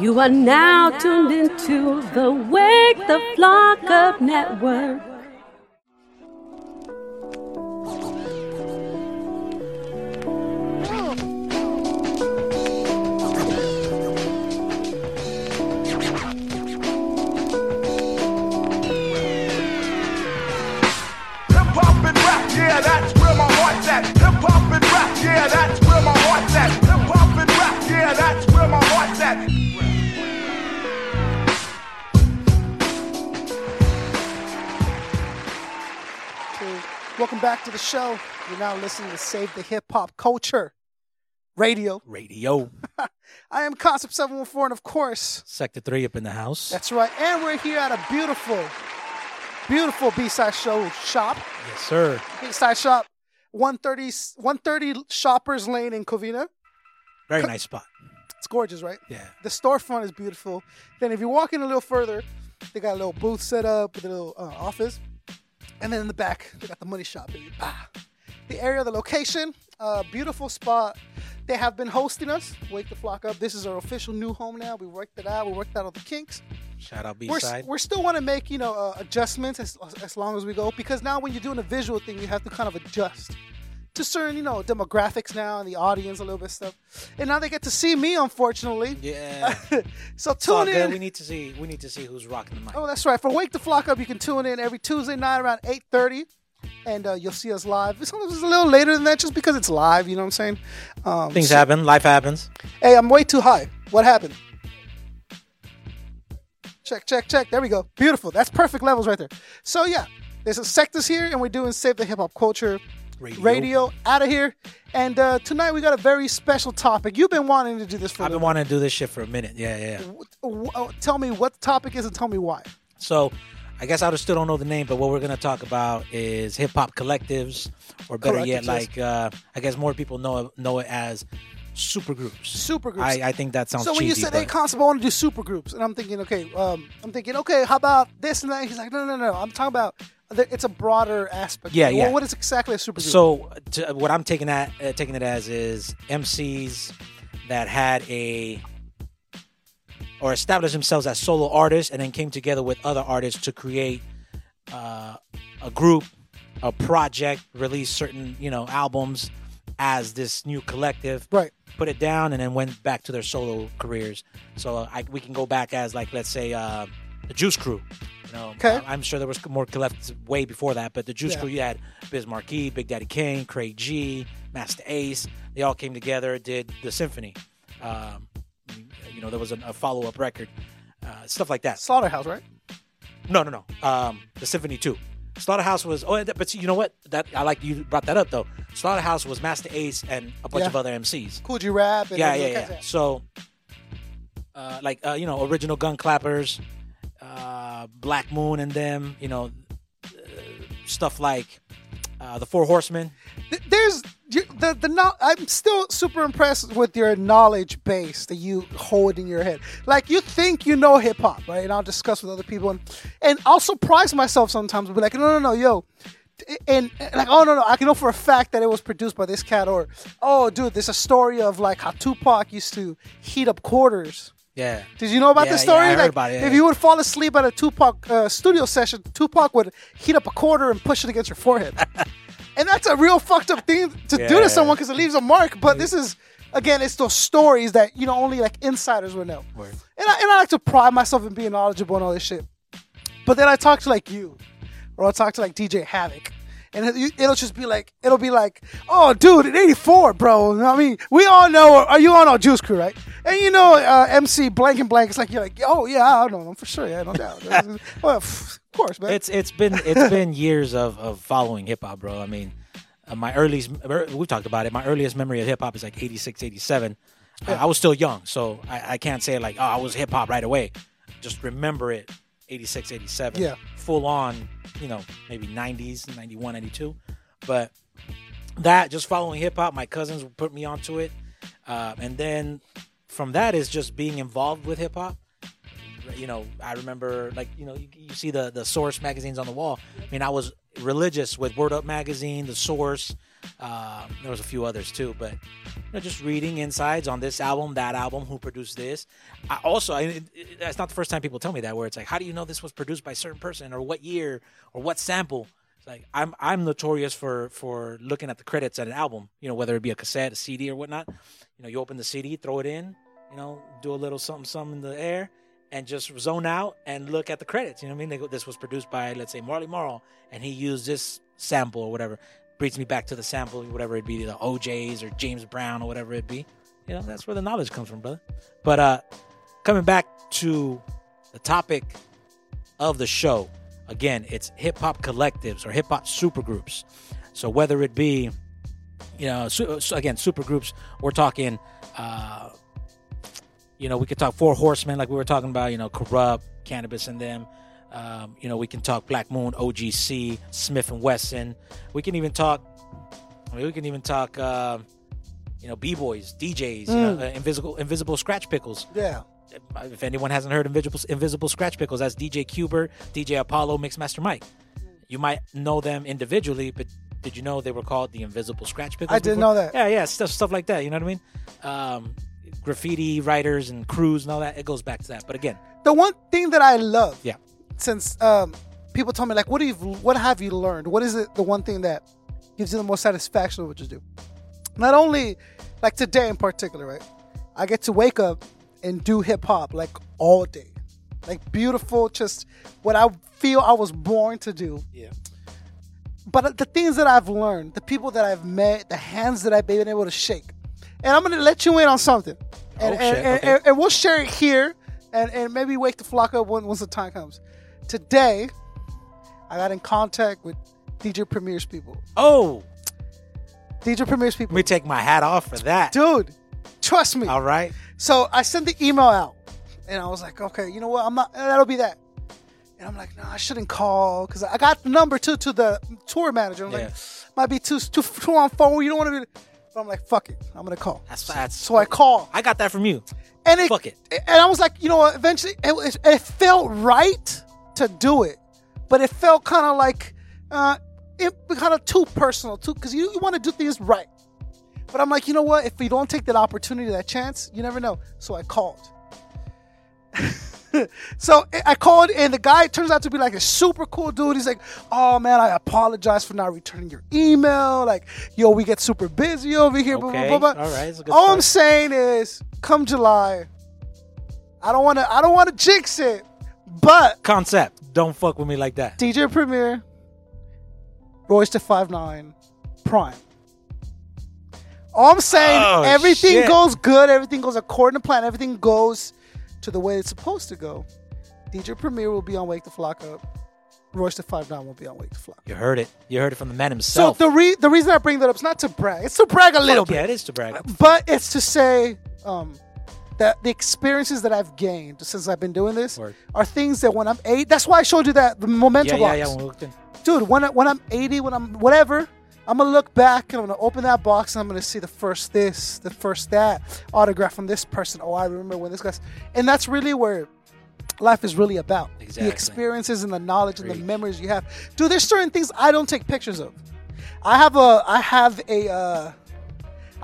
You are now tuned into the Wake the Flock Up Network. Hip hop and rap, yeah, that's where my heart's at. Hip hop and rap, yeah, that's where my heart's at. Welcome back to the show. You're now listening to Save the Hip Hop Culture Radio. Radio. I am Concept 714, and of course, Sector 3 up in the house. that's right. And we're here at a beautiful, beautiful B-side show shop. yes, sir. B-side shop, 130, 130 Shoppers Lane in Covina. Very nice spot. It's gorgeous, right? Yeah. The storefront is beautiful. Then if you walk in a little further, they got a little booth set up with a little uh, office. And then in the back, they got the money shop. baby. Ah. The area, the location, uh, beautiful spot. They have been hosting us, Wake the Flock Up. This is our official new home now. We worked it out. We worked out all the kinks. Shout out We're, we're still want to make, you know, uh, adjustments as, as long as we go. Because now when you're doing a visual thing, you have to kind of adjust to certain, you know, demographics now and the audience, a little bit stuff. And now they get to see me, unfortunately. yeah. so tune good. in. We need to see we need to see who's rocking the mic. Oh, that's right. For Wake the Flock Up, you can tune in every Tuesday night around 8.30, and uh, you'll see us live. Sometimes it's a little later than that just because it's live, you know what I'm saying? Um, Things so- happen, life happens. Hey, I'm way too high. What happened? Check, check, check. There we go. Beautiful. That's perfect levels right there. So, yeah, there's a sectors here, and we're doing Save the Hip Hop Culture Radio. Radio out of here. And uh, tonight we got a very special topic. You've been wanting to do this for a I've been wanting to do this shit for a minute. Yeah, yeah. W- w- uh, Tell me what the topic is and tell me why. So, I guess I still don't know the name, but what we're gonna talk about is hip hop collectives, or better yet, Collectives, like uh, I guess more people know know it as supergroups. Supergroups. I, I think that sounds so when cheesy. you said, "Hey, concept, I want to do super groups," and I'm thinking, okay, um, I'm thinking, okay, how about this and that? He's like, no, no, no, I'm talking about it's a broader aspect. Yeah, Well, yeah. what is exactly a super group? So, to, what I'm taking that uh, taking it as is MCs that had a or established themselves as solo artists and then came together with other artists to create uh, a group, a project, release certain you know albums as this new collective. right, Put it down and then went back to their solo careers. So uh, I, we can go back as like let's say uh, the Juice Crew. Know, Okay. I'm sure there was more collectives way before that, but the Juice Yeah. Crew, you had Biz Markie, Big Daddy Kane, Craig G, Masta Ace. They all came together, did the symphony. Um, you know, there was a, a follow up record, uh, stuff like that. slaughterhouse, right? No, no, no. Um, the Symphony Two. Slaughterhouse was. Oh, but see, you know what? That I like you brought that up though. Slaughterhouse was Masta Ace and a bunch Yeah. of other MCs. Kool G Rap. And Yeah, yeah, yeah. So, uh, like uh, you know, Originoo Gunn Clappaz, uh, Black Moon, and them. You know, uh, stuff like uh, the Four Horsemen. There's the the no, I'm still super impressed with your knowledge base that you hold in your head. Like you think you know hip hop, right? And I'll discuss with other people, and and I'll surprise myself sometimes. I'll be like, no, no, no, yo. And, and like, oh no, no, I can know for a fact that it was produced by this cat, or oh, dude, there's a story of like how Tupac used to heat up quarters. Yeah. Did you know about Yeah, this yeah, story? I heard like, about it, if you would fall asleep at a Tupac uh, studio session, Tupac would heat up a quarter and push it against your forehead. and that's a real fucked up thing to do Yeah. to someone because it leaves a mark. But this is, again, it's those stories that you know only like insiders would know. Word. And I, and I like to pride myself in being knowledgeable and all this shit. But then I talk to like you, or I'll talk to like DJ Havoc. And it- it'll just be like, it'll be like, oh, dude, in 84, bro. I mean, we all know, are you on our Juice Crew, right? And you know, uh, MC blank and blank, it's like, you're like, oh, yeah, I don't know them for sure. Yeah, no doubt. well, of course, man. It's it's been it's been years of, of following hip hop, bro. I mean, uh, my earliest we've talked about it. My earliest memory of hip hop is like 86, 87. Uh, I was still young, so I, I can't say like, oh, I was hip hop right away. Just remember it, 86, 87. Yeah. Full on, you know, maybe 90s, 91, 92. But that, just following hip hop, my cousins put me onto it. Uh, and then from that is just being involved with hip hop. You know, I remember like, you know, you, you see the, the source magazines on the wall. I mean, I was religious with Word Up magazine, The Source. Um, there was a few others too, but you know, just reading insides on this album, that album, who produced this. I also, I, it, it- that's not the first time people tell me that. Where it's like, how do you know this was produced by a certain person, or what year, or what sample? It's like I'm I'm notorious for for looking at the credits at an album. You know, whether it be a cassette, a CD, or whatnot. You know, you open the CD, throw it in, you know, do a little something, something in the air, and just zone out and look at the credits. You know what I mean? Go, this was produced by, let's say, Marley Marl, and he used this sample or whatever. Brings me back to the sample, whatever it be, the OJ's or James Brown or whatever it be. You know, that's where the knowledge comes from, brother. But uh coming back to the topic of the show, again, it's hip hop collectives or hip hop supergroups. So whether it be, you know, su- again, supergroups, we're talking, uh, you know, we could talk Four Horsemen, like we were talking about, you know, Corrupt, Cannabis, and them. Um, you know, we can talk Black Moon, OGC, Smif-N-Wessun. We can even talk. I mean, we can even talk. Uh, you know, b boys, DJs, you know, uh, invisible, invisible scratch pickles. Yeah. If anyone hasn't heard invisible, invisible scratch pickles, that's DJ Qbert, DJ Apollo, Mixmaster Mike. You might know them individually, but did you know they were called the Invisible Scratch Pickles? I didn't before? know that. Yeah, yeah, stuff, stuff like that. You know what I mean? Um, graffiti writers and crews and all that. It goes back to that. But again, The one thing that I love, yeah, since um, people tell me like, what do you, what have you learned? What is it? The one thing that gives you the most satisfaction of what you do? Not only like today in particular, right? I get to wake up and do hip hop like all day, like beautiful, just what I feel I was born to do. yeah, But the things that I've learned, the people that I've met, the hands that I've been able to shake, and I'm gonna let you in on something, and Oh, and, and, okay. and, we'll share it here, and, and maybe wake the flock up when, once the time comes. Today, I got in contact with DJ Premier's people. Oh, DJ Premier's people, let me take my hat off for that. dude. Trust me. All right. So I sent the email out, and I was like, okay, you know what? I'm not. That'll be that. And I'm like, no, I shouldn't call because I got the number too to the tour manager. I'm Yeah. like, might be too too too on phone. You don't want to be. But I'm like, fuck it. I'm gonna call. That's that's. So I call, I got that from you. and it, Fuck it. And I was like, you know what? Eventually, it, it, it felt right to do it, but it felt kind of like uh, it kind of too personal too, because you, you want to do things right. But I'm like, you know what? If we don't take that opportunity, that chance, you never know. So I called. so I called, and the guy turns out to be like a super cool dude. He's like, "Oh man, I apologize for not returning your email. Like, yo, we get super busy over here." blah, blah, Okay. blah, blah. All right. It's a good All I'm saying is, come July, I don't want to. I don't want to jinx it, but Concept. Don't fuck with me like that. DJ Premier, Royce da five nine, PRhyme. All I'm saying, Oh, everything shit. goes good. Everything goes according to plan. Everything goes to the way it's supposed to go. DJ Premier will be on Wake the Flock Up. Royce da five nine will be on Wake the Flock. You heard it. You heard it from the man himself. So himself. the re- the reason I bring that up is not to brag. It's to brag a little Fuck yeah, it is to brag. but it's to say um, that the experiences that I've gained since I've been doing this Word. are things that when I'm eight, that's why I showed you that the memento Yeah, yeah, box, yeah. When we looked in. dude. When I, when I'm 80, when I'm whatever, I'm gonna look back and I'm gonna open that box and I'm gonna see the first this, the first that autograph from this person. Oh, I remember when this guy's, and that's really where life is really about Exactly. the experiences and the knowledge and the memories you have. Dude, there's certain things I don't take pictures of. I have a I have a uh,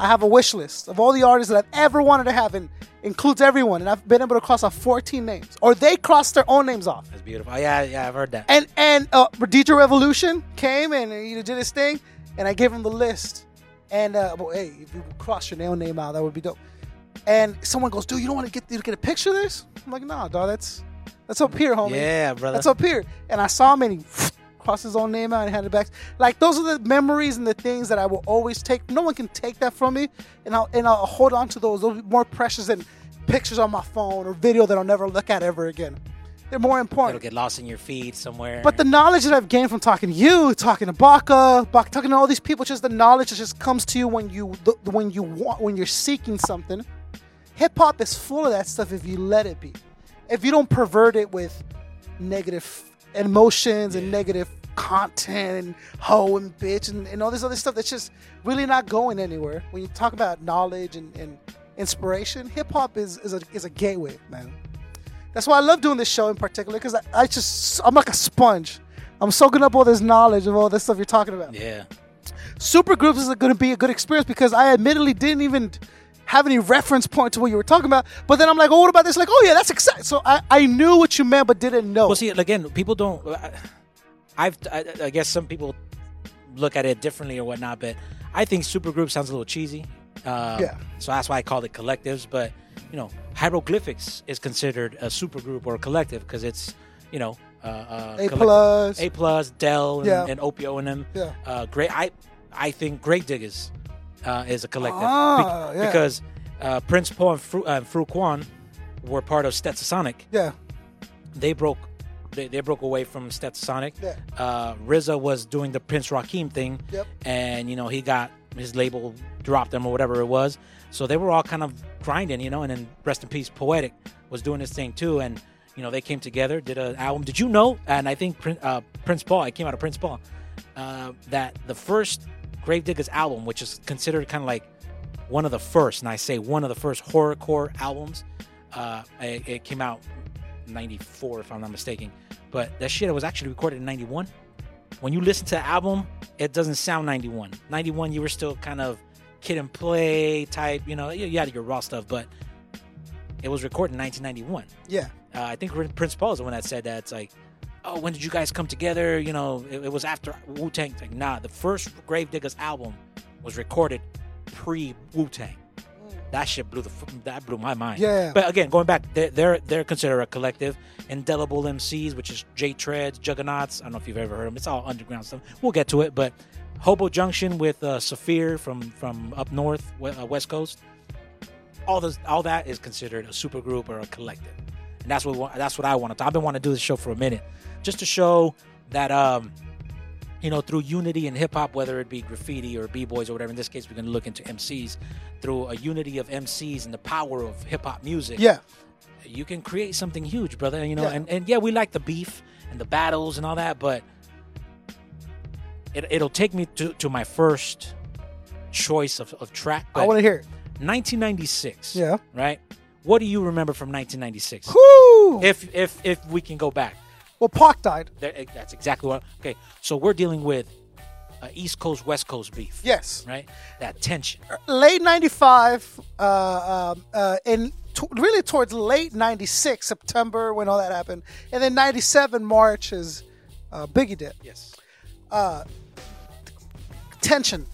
I have a wish list of all the artists that I've ever wanted to have, and includes everyone. And I've been able to cross off 14 names, or they crossed their own names off. That's beautiful. Yeah, yeah, I've heard that. And and uh, DJ Revolution came and he did his thing, and I gave him the list. And uh, well, hey, if you cross your own name out, that would be dope. And someone goes, "Dude, you don't want to get you get a picture of this?" I'm like, "Nah, dog, that's that's up here, homie. yeah, brother. That's up here." And I saw him, and he crossed his own name out and handed it back. Like those are the memories and the things that I will always take. No one can take that from me, and I'll and I'll hold on to those. Those more precious than pictures on my phone or video that I'll never look at ever again. They're more important. It'll get lost in your feed somewhere. But the knowledge that I've gained from talking to you, talking to Baka, Baka talking to all these people, just the knowledge that just comes to you when you when you want when you're seeking something. Hip hop is full of that stuff if you let it be. If you don't pervert it with negative emotions and negative content and hoe and bitch and, and all this other stuff that's just really not going anywhere. When you talk about knowledge and, and inspiration, hip hop is, is a is a gateway, man. That's why I love doing this show in particular because I, I just I'm like a sponge. I'm soaking up all this knowledge of all this stuff you're talking about. Yeah. Super groups is going to be a good experience because I admittedly didn't even have any reference point to what you were talking about. But then I'm like, oh, what about this? Like, oh yeah, that's exciting. So I, I knew what you meant, but didn't know. Well, see, again, people don't. I- I've, I, I guess some people look at it differently or whatnot, but I think supergroup sounds a little cheesy. Um, Yeah. So that's why I called it collectives. But you know, hieroglyphics is considered a supergroup or a collective because it's you know uh, uh, A plus. A plus, Dell, and, Yeah. and Opio and them. Yeah. Uh, great. I I think Gravediggaz uh, is a collective Ah, Bec- yeah. because uh, Prince Paul and Fru, uh, Frukwan were part of Stetsasonic yeah. they broke they, they broke away from Stetsasonic. Yeah. Uh, RZA was doing the Prince Rakeem thing, Yep. and you know he got his label dropped them or whatever it was. So they were all kind of grinding, you know. And then rest in peace, Poetic was doing his thing too, and you know they came together, did an album. Did you know? And I think Prin- uh, Prince Paul, it came out of Prince Paul, uh, that the first Gravediggaz album, which is considered kind of like one of the first, and I say one of the first horrorcore albums. Uh, it, it came out 94 if I'm not mistaken. But that shit was actually recorded in 91. When you listen to the album, it doesn't sound 91. 91, you were still kind of kid and play type, you know, you, had your raw stuff, but it was recorded in 1991. Yeah. Uh, I think Prince Paul is the one that said that. It's like, oh, when did you guys come together? You know, it, it was after Wu Tang. Like, nah, the first Gravediggaz album was recorded pre Wu Tang. That shit blew the that blew my mind. Yeah. But again, going back, they're they're, they're considered a collective. Indelible MCs, which is J Treads, Juggaknots. I don't know if you've ever heard them. It's all underground stuff. We'll get to it. But Hobo Junction with uh, Saphir from from up north, uh, West Coast. All this, all that is considered a supergroup or a collective, and that's what that's what I want to. I've been wanting to do this show for a minute, just to show that um, you know, through unity in hip hop, whether it be graffiti or b boys or whatever. In this case, we're going to look into MCs through a unity of MCs and the power of hip hop music. Yeah. you can create something huge, brother. You know, Yeah. and, and yeah, we like the beef and the battles and all that, but it, it'll take me to, to my first choice of, of track. I want to hear it. 1996. Yeah. Right. What do you remember from 1996? Whoo! If if if we can go back, well, Pac died. eh, that's exactly what. Okay, so we're dealing with uh, East Coast West Coast beef. Yes. Right. That tension. Late 95, uh, um, uh, and t- really towards late 96, September, when all that happened. And then 97, March is uh, Biggie did. Yes. Tension.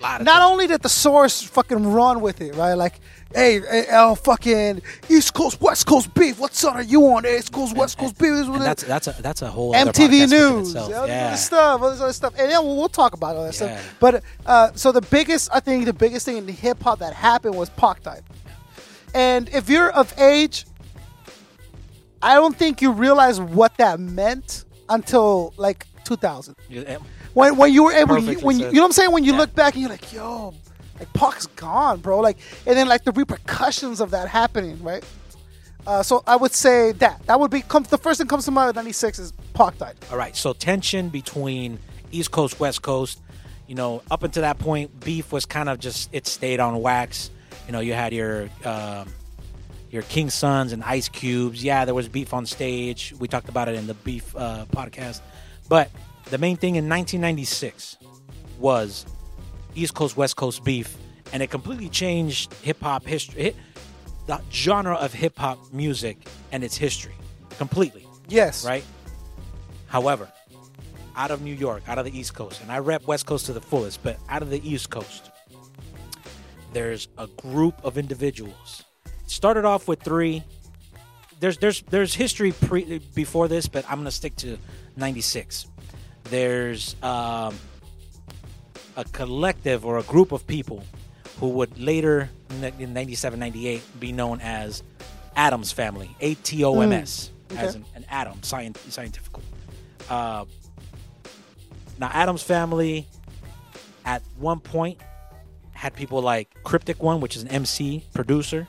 lot of Not tension. only did the source fucking run with it, right? Like, hey, hey, oh, fucking East Coast, West Coast beef. What side are you on? East Coast, West Coast beef. This is what And that's that's a that's a whole MTV News, this Yeah. stuff, all this other stuff, and yeah, we'll, we'll talk about all that Yeah. stuff. But uh, so the biggest, I think, the biggest thing in hip hop that happened was Pac died. And if you're of age, I don't think you realize what that meant until like 2000. You- eh, When when you were able, to, when you, you know what I'm saying, when you Yeah. look back and you're like, yo, like Pac's gone, bro. Like, and then like the repercussions of that happening, right? Uh, so I would say that that would be come, the first thing comes to mind with '96 is Pac died. All right, so tension between East Coast, West Coast. You know, up until that point, beef was kind of just it stayed on wax. You know, you had your um, your King Sons and Ice Cubes. Yeah, there was beef on stage. We talked about it in the beef uh, podcast. But the main thing in 1996 was East Coast, West Coast beef, and it completely changed hip hop history, the genre of hip hop music and its history completely Yes, right? However, out of New York, out of the East Coast, and I rep West Coast to the fullest, but out of the East Coast, there's a group of individuals. Started off with three. There's there's there's history pre, before this, but I'm gonna stick to '96. There's um, a collective or a group of people who would later in 97, 98 be known as Atoms family, A T O M S, as okay. an, an atom, scient- scientific. Uh, now, Atoms family at one point had people like Cryptic One, which is an MC producer,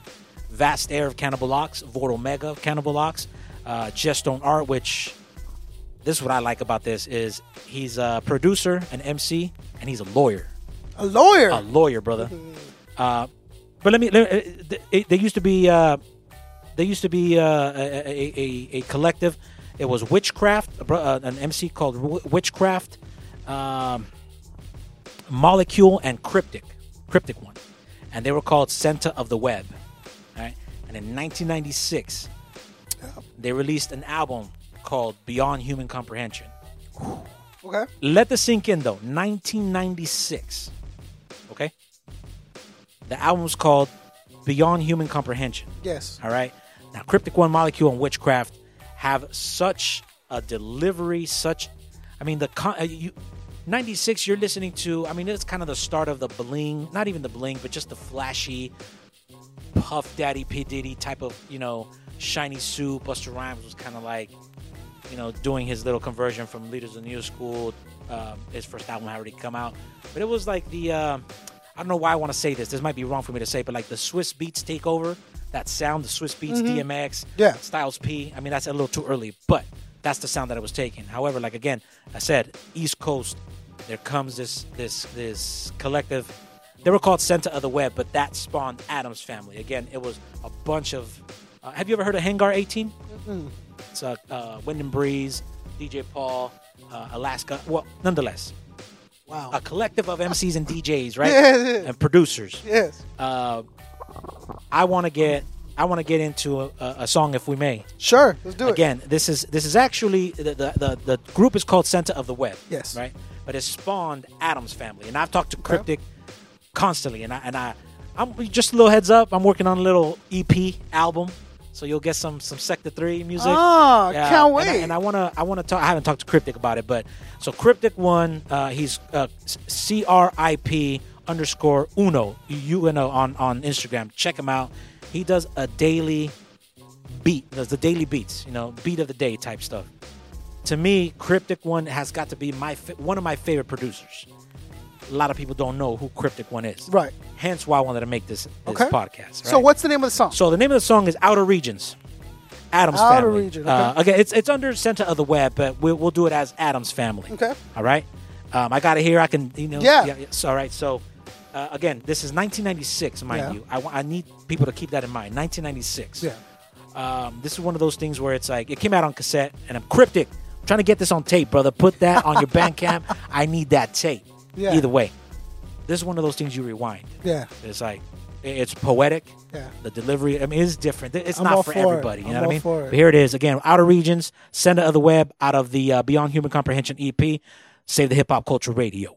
Vast Aire of Cannibal Ox, Vordul Mega of Cannibal Ox, uh, Just Stone Art, which this is what I like about this is he's a producer, an MC, and he's a lawyer a lawyer. a lawyer, brother. Uh, but let me. Let, uh, th- they, they used to be. Uh, they used to be uh, a, a, a, a collective, It was Witchcraft, uh, an MC called Wi- Witchcraft, um, Molecule, and Cryptic, Cryptic one, and they were called Center of the Web. All right, and in 1996, they released an album called Beyond Human Comprehension. Okay. Let this sink in though. 1996. Okay. The album was called Beyond Human Comprehension. Yes. All right. Now, Cryptic One Molecule and Witchcraft have such a delivery, such. I mean, the con- uh, you. 96, you're listening to, I mean, it's kind of the start of the bling, not even the bling, but just the flashy Puff Daddy, P. Diddy type of, you know, shiny suit. Busta Rhymes was kind of like, you know, doing his little conversion from Leaders of the New School. Um, his first album had already come out. But it was like the, uh, I don't know why I want to say this. This might be wrong for me to say, but like the Swizz Beatz takeover, that sound, the Swizz Beatz, DMX, Yeah. Styles P. I mean, that's a little too early, but that's the sound that it was taking. However, like again, I said, East Coast, there comes this this this collective. They were called Center of the Web, but that spawned Atoms Family. Again, it was a bunch of. Uh, have you ever heard of Hangar 18? It's uh, uh, Wind and Breeze, DJ Paul, uh, Alaska. Well, nonetheless, Wow. a collective of MCs and DJs, right? Yeah, it is. And producers. yes. Uh, I want to get. I want to get into a, a, song, if we may. Sure. Let's do it. Again, this is this is actually the, the the the group is called Center of the Web. Yes. Right. But it spawned Atoms Family, and I've talked to Cryptic constantly, and I and I, I'm just a little heads up. I'm working on a little EP album, so you'll get some some Sector Three music. Ah, Yeah, can't and I- wait. And I, wanna I wanna talk. I haven't talked to Cryptic about it, but so Cryptic one, uh, he's uh, C R I P underscore Uno U N O on on Instagram. Check him out. He does a daily beat, does the daily beats, you know, beat of the day type stuff. To me, Cryptic One has got to be my one of my favorite producers. A lot of people don't know who Cryptic One is. Right. Hence why I wanted to make this, this Okay. podcast. So what's the name of the song? So the name of the song is Outer Regions. Adams Outer Family. Region, Uh, okay. again, it's it's under Center of the Web, but we'll, we'll do it as Atoms Family. Okay. All right. Um, I got it here. I can, you know. Yeah. it's all right. So, uh, again, this is 1996, mind Yeah. you. I, I need people to keep that in mind. 1996. Yeah. Um, this is one of those things where it's like it came out on cassette, and I'm cryptic. I'm trying to get this on tape, brother. Put that on your Bandcamp. I need that tape. Yeah. Either way, this is one of those things you rewind. Yeah. It's like it's poetic. Yeah. The delivery, I mean, it's different. It's I'm not for, for it. everybody. You I'm know what I mean? for it. But here it is again. Outer regions, center of the web, out of the uh, Beyond Human Comprehension EP. Save the hip hop culture radio.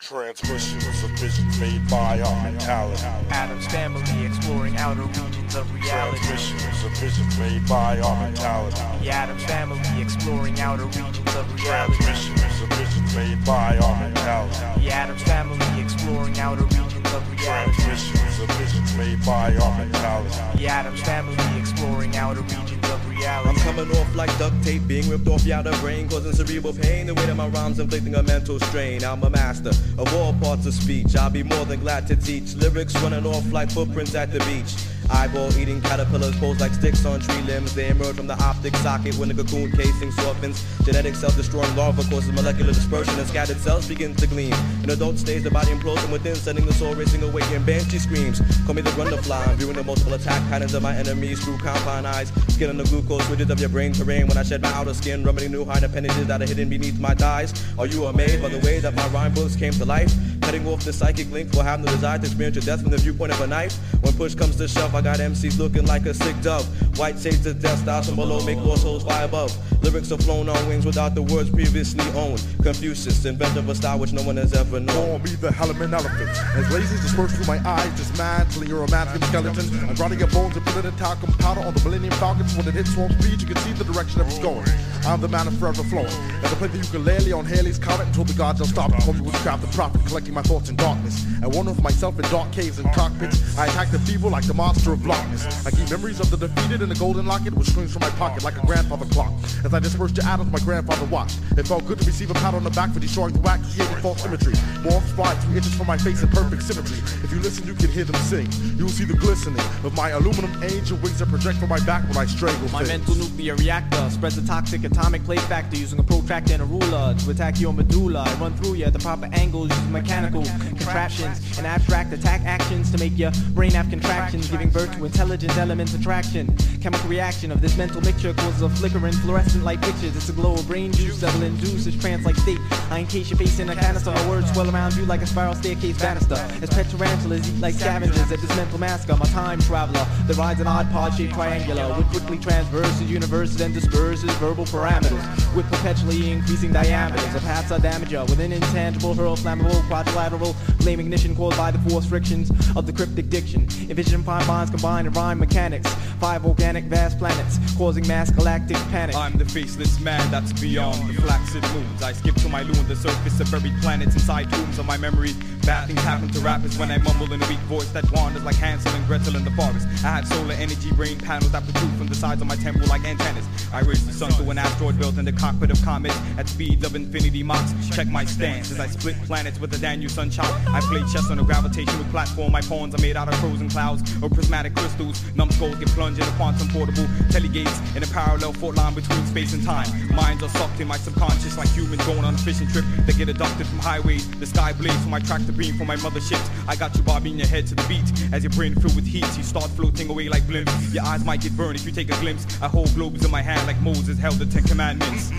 Transmissions of vision made by our mentality. Atoms family exploring outer regions of reality. Transmissions of vision made by our mentality. The Atoms family exploring outer regions of reality. Transmissions of vision made by our mentality. The Atoms family exploring outer regions of reality. Transmissions of vision made by our mentality. The Atoms family exploring outer regions of I'm coming off like duct tape, being ripped off your outer brain, causing cerebral pain. The weight of my rhymes inflicting a mental strain. I'm a master of all parts of speech. I'll be more than glad to teach. Lyrics running off like footprints at the beach. Eyeball eating caterpillars pose like sticks on tree limbs. They emerge from the optic socket when the cocoon casing softens. Genetic cell-destroying larva causes molecular dispersion and scattered cells begin to gleam. In adult stage, the body implodes from within, sending the soul racing away in banshee screams. Call me the Grunderfly, I'm viewing the multiple attack patterns of my enemies through compound eyes. Skin the glucose ridges of your brain terrain when I shed my outer skin, rummaging new hide appendages that are hidden beneath my thighs. Are you amazed by the way that my rhyme books came to life? Cutting off the psychic link will have no desire to experience your death from the viewpoint of a knife. When push comes to shove, I got MCs looking like a sick dove. White shades of death styles from below make lost souls fly above. Lyrics are flown on wings without the words previously owned. Confucius, inventor of a style which no one has ever known. Call me the Hellman elephant. As lasers disperse through my eyes, dismantling your amalgam skeleton. I'm grinding your bones and putting a talcum powder on the Millennium Falcons. When it hits swarp speed, you can see the direction that it's going. I'm the man of forever flowing. As I play the ukulele on Haley's comet until the gods shall stop. Call me witchcraft the prophet, collecting my thoughts in darkness. I wander with myself in dark caves and cockpits. I attack the feeble like the monster of Loch Ness. I keep memories of the defeated in the golden locket, which screams from my pocket like a grandfather clock. As I dispersed your atoms, my grandfather watched. It felt good to receive a pat on the back for destroying the whack, creating false imagery. Morphs fly three inches from my face in perfect symmetry. If you listen, you can hear them sing. You will see the glistening of my aluminum angel wings that project from my back when I strangle My things. mental nuclear reactor spreads a toxic atomic plate factor using a protractor and a ruler to attack your medulla. I run through you at the proper angles using mechanical contraptions and abstract attack actions to make your brain have contractions, giving birth to intelligent elements attraction. Chemical reaction of this mental mixture causes a flickering fluorescent light pictures. It's a glow of brain juice that will induce this trance-like state. I encase your face in a canister. My words swell around you like a spiral staircase banister. As pet tarantulas eat like scavengers at this mental mask, I'm a time traveler that rides an odd pod-shaped triangular, which quickly transverses universes and disperses verbal parameters with perpetually increasing diameters. The paths are damager with an intangible, hurl, flammable, quadrilateral, flame ignition caused by the force frictions of the cryptic diction. Envision prime bonds combined in rhyme mechanics. Five organic vast planets causing mass galactic panic. I'm the faceless man that's beyond the flaccid moons. I skip to my loon, the surface of buried planets inside tombs of my memory. Bad things happen to rappers when I mumble in a weak voice that wanders like Hansel and Gretel in the forest. I had solar energy brain panels that protrude from the sides of my temple like antennas. I raised the sun to an asteroid built in the cockpit of comets at speeds of infinity Machs. Check my stance as I split planets with a Daniel sunshot. I play chess on a gravitational platform. My pawns are made out of frozen clouds or prismatic crystals. Numbskulls get plunged into quantum portable telegates in a parallel fault line between space and time. Minds are sucked in my subconscious like humans going on a fishing trip. They get abducted from highways. The sky blazes from my tractor beam from my motherships. I got you bobbing your head to the beat as your brain filled with heat. You start floating away like blimps. Your eyes might get burned if you take a glimpse. A whole globe is in my hand like Moses held the Ten Commandments.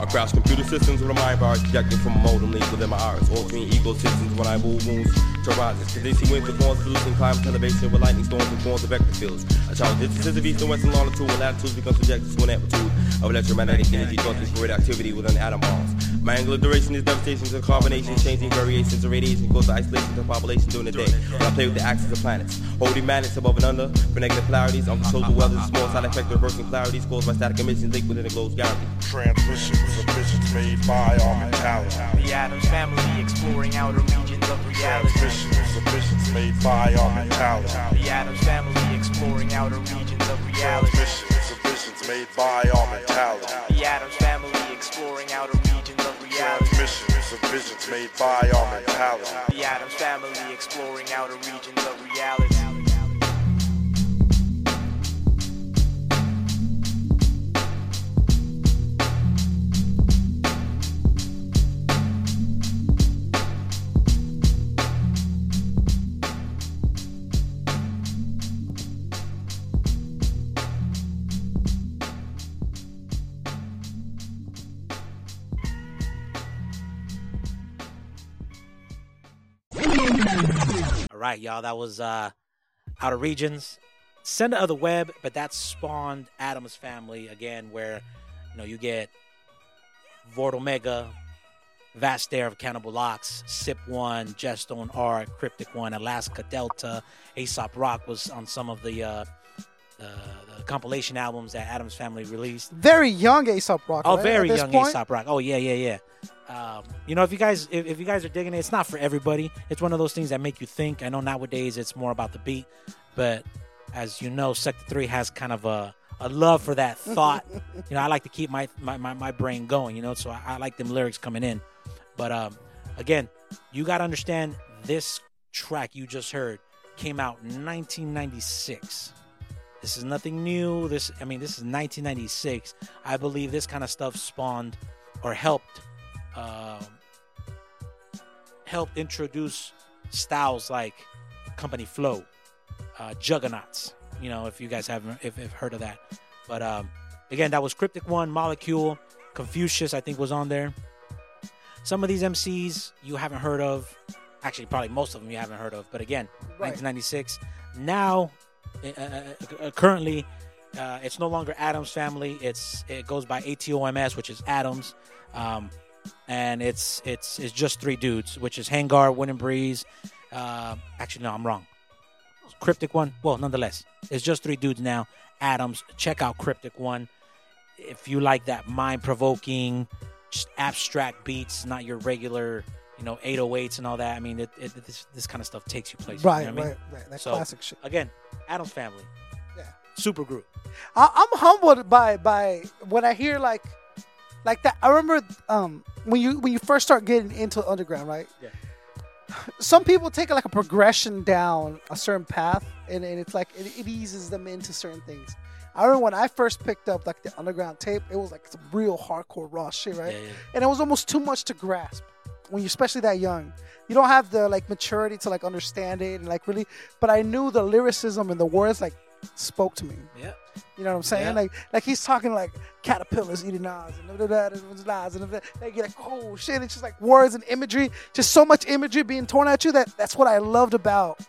I crash computer systems with a mind virus projecting from a modem leak within my iris. Altering ecosystems when I move wounds to rises. Condition winds with forms producing climate elevation with lightning storms and forms of vector fields. I challenge distances of east and western longitude when latitudes become subjected to an amplitude of electromagnetic energy thought to create activity within atom bombs. My angular duration is devastations and combinations, changing variations of radiation cause isolation to population during the day. When I play with the axis of planets, holding magnets above and under for negative polarities, uncontrollable weather, small side effect of reversing polarities caused by static emissions linked within the globe's gravity. Transmissions of visions made by our mentality. The Atoms family exploring outer regions of reality. Transmissions of visions made by our mentality. The Atoms family exploring outer regions of reality. Transmissions of visions made by our mentality. The Atoms family exploring outer regions of reality. Of visions made by. The Atoms family exploring outer regions of reality. All right, y'all. That was uh, Outer Regions. Center of the Web, but that spawned Atoms Family again, where you know you get Vordul Mega, Vast Aire of Cannibal Ox, Sip One, Jestone R, Cryptic One, Alaska Delta, Aesop Rock was on some of the, uh, the, the compilation albums that Atoms Family released. Very young Aesop Rock. Oh, right, very young point? Aesop Rock. Oh yeah, yeah, yeah. Um, you know, if you guys if, if you guys are digging it, it's not for everybody. It's one of those things that make you think. I know nowadays it's more about the beat, but as you know, Sector Three has kind of a a love for that thought. you know, I like to keep my my, my, my brain going. You know, so I, I like them lyrics coming in. But um, again, you got to understand this track you just heard came out in 1996. This is nothing new. This, I mean, this is 1996. I believe this kind of stuff spawned or helped um, helped introduce styles like Company Flow, uh, Juggaknots. You know, if you guys haven't if, if heard of that. But um, again, that was Cryptic One, Molecule, Confucius. I think was on there. Some of these MCs you haven't heard of. Actually, probably most of them you haven't heard of. But again, Right. 1996. Now, uh, uh, currently, uh, it's no longer Atoms Family. It's it goes by ATOMS, which is Atoms, um, and it's it's it's just three dudes, which is Hangar, Wind and Breeze. Uh, actually, no, I'm wrong. Cryptic One. Well, nonetheless, it's just three dudes now. Atoms. Check out Cryptic One if you like that mind provoking, just abstract beats, not your regular, you know, 808s and all that. I mean, it, it, this this kind of stuff takes you places. Right, you know what I mean? right, right. That So, classic shit. Again, Atoms Family. Yeah. Super group. I, I'm humbled by by when I hear like like that. I remember um when you when you first start getting into underground, right? Yeah. Some people take like a progression down a certain path, and, and it's like it, it eases them into certain things. I remember when I first picked up like the underground tape, it was like some real hardcore raw shit, right? Yeah, yeah. And it was almost too much to grasp. When you're especially that young, you don't have the like maturity to like understand it and like really. But I knew the lyricism and the words like spoke to me. Yeah. You know what I'm saying? Yeah. Like, like he's talking like caterpillars eating Nas and da da da and da- they get like oh shit. It's just like words and imagery, just so much imagery being torn at you. That that's what I loved about.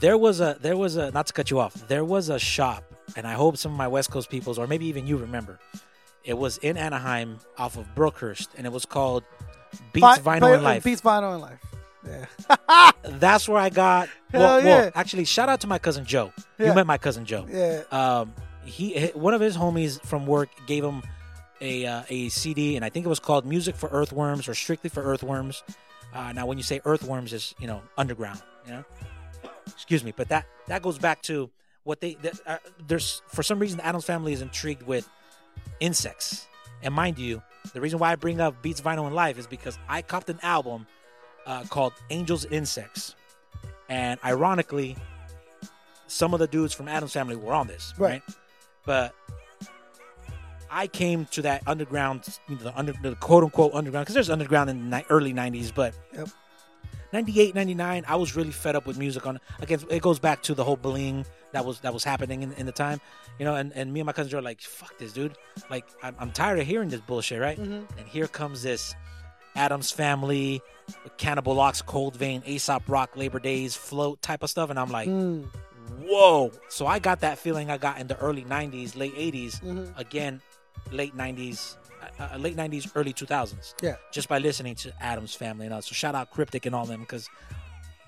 There was a there was a not to cut you off. There was a shop, and I hope some of my West Coast peoples, or maybe even you remember. It was in Anaheim, off of Brookhurst, and it was called Beats Vi- Vinyl Vi- and Life. Beats vinyl and life. Yeah, That's where I got. Well, yeah. well, actually, shout out to my cousin Joe. Yeah. You met my cousin Joe. yeah. Um, he one of his homies from work gave him a uh, a CD, and I think it was called "Music for Earthworms" or "Strictly for Earthworms." Uh, now, when you say earthworms, is you know underground, you know. Excuse me, but that that goes back to what they that, uh, there's for some reason the Atoms family is intrigued with insects, and mind you, the reason why I bring up Beats Vinyl and Life is because I copped an album uh, called Angels and Insects, and ironically, some of the dudes from Atoms family were on this, Right. right? But I came to that underground, you know, the under the quote unquote underground, because there's underground in the ni- early '90s, but Yep. 98, 99, I was really fed up with music. On again, it goes back to the whole bling that was that was happening in, in the time, you know. And, and me and my cousins were like, "Fuck this, dude! Like, I'm, I'm tired of hearing this bullshit, right?" And here comes this Atoms Family, Cannibal Ox, Cold Vein, Aesop Rock, Labor Days, Float type of stuff, and I'm like, Mm. whoa! So I got that feeling I got in the early '90s, late '80s, Mm-hmm. again, late '90s, uh, uh, late '90s, early 2000s. Yeah. just by listening to Atoms Family and all. So shout out Cryptic and all them because.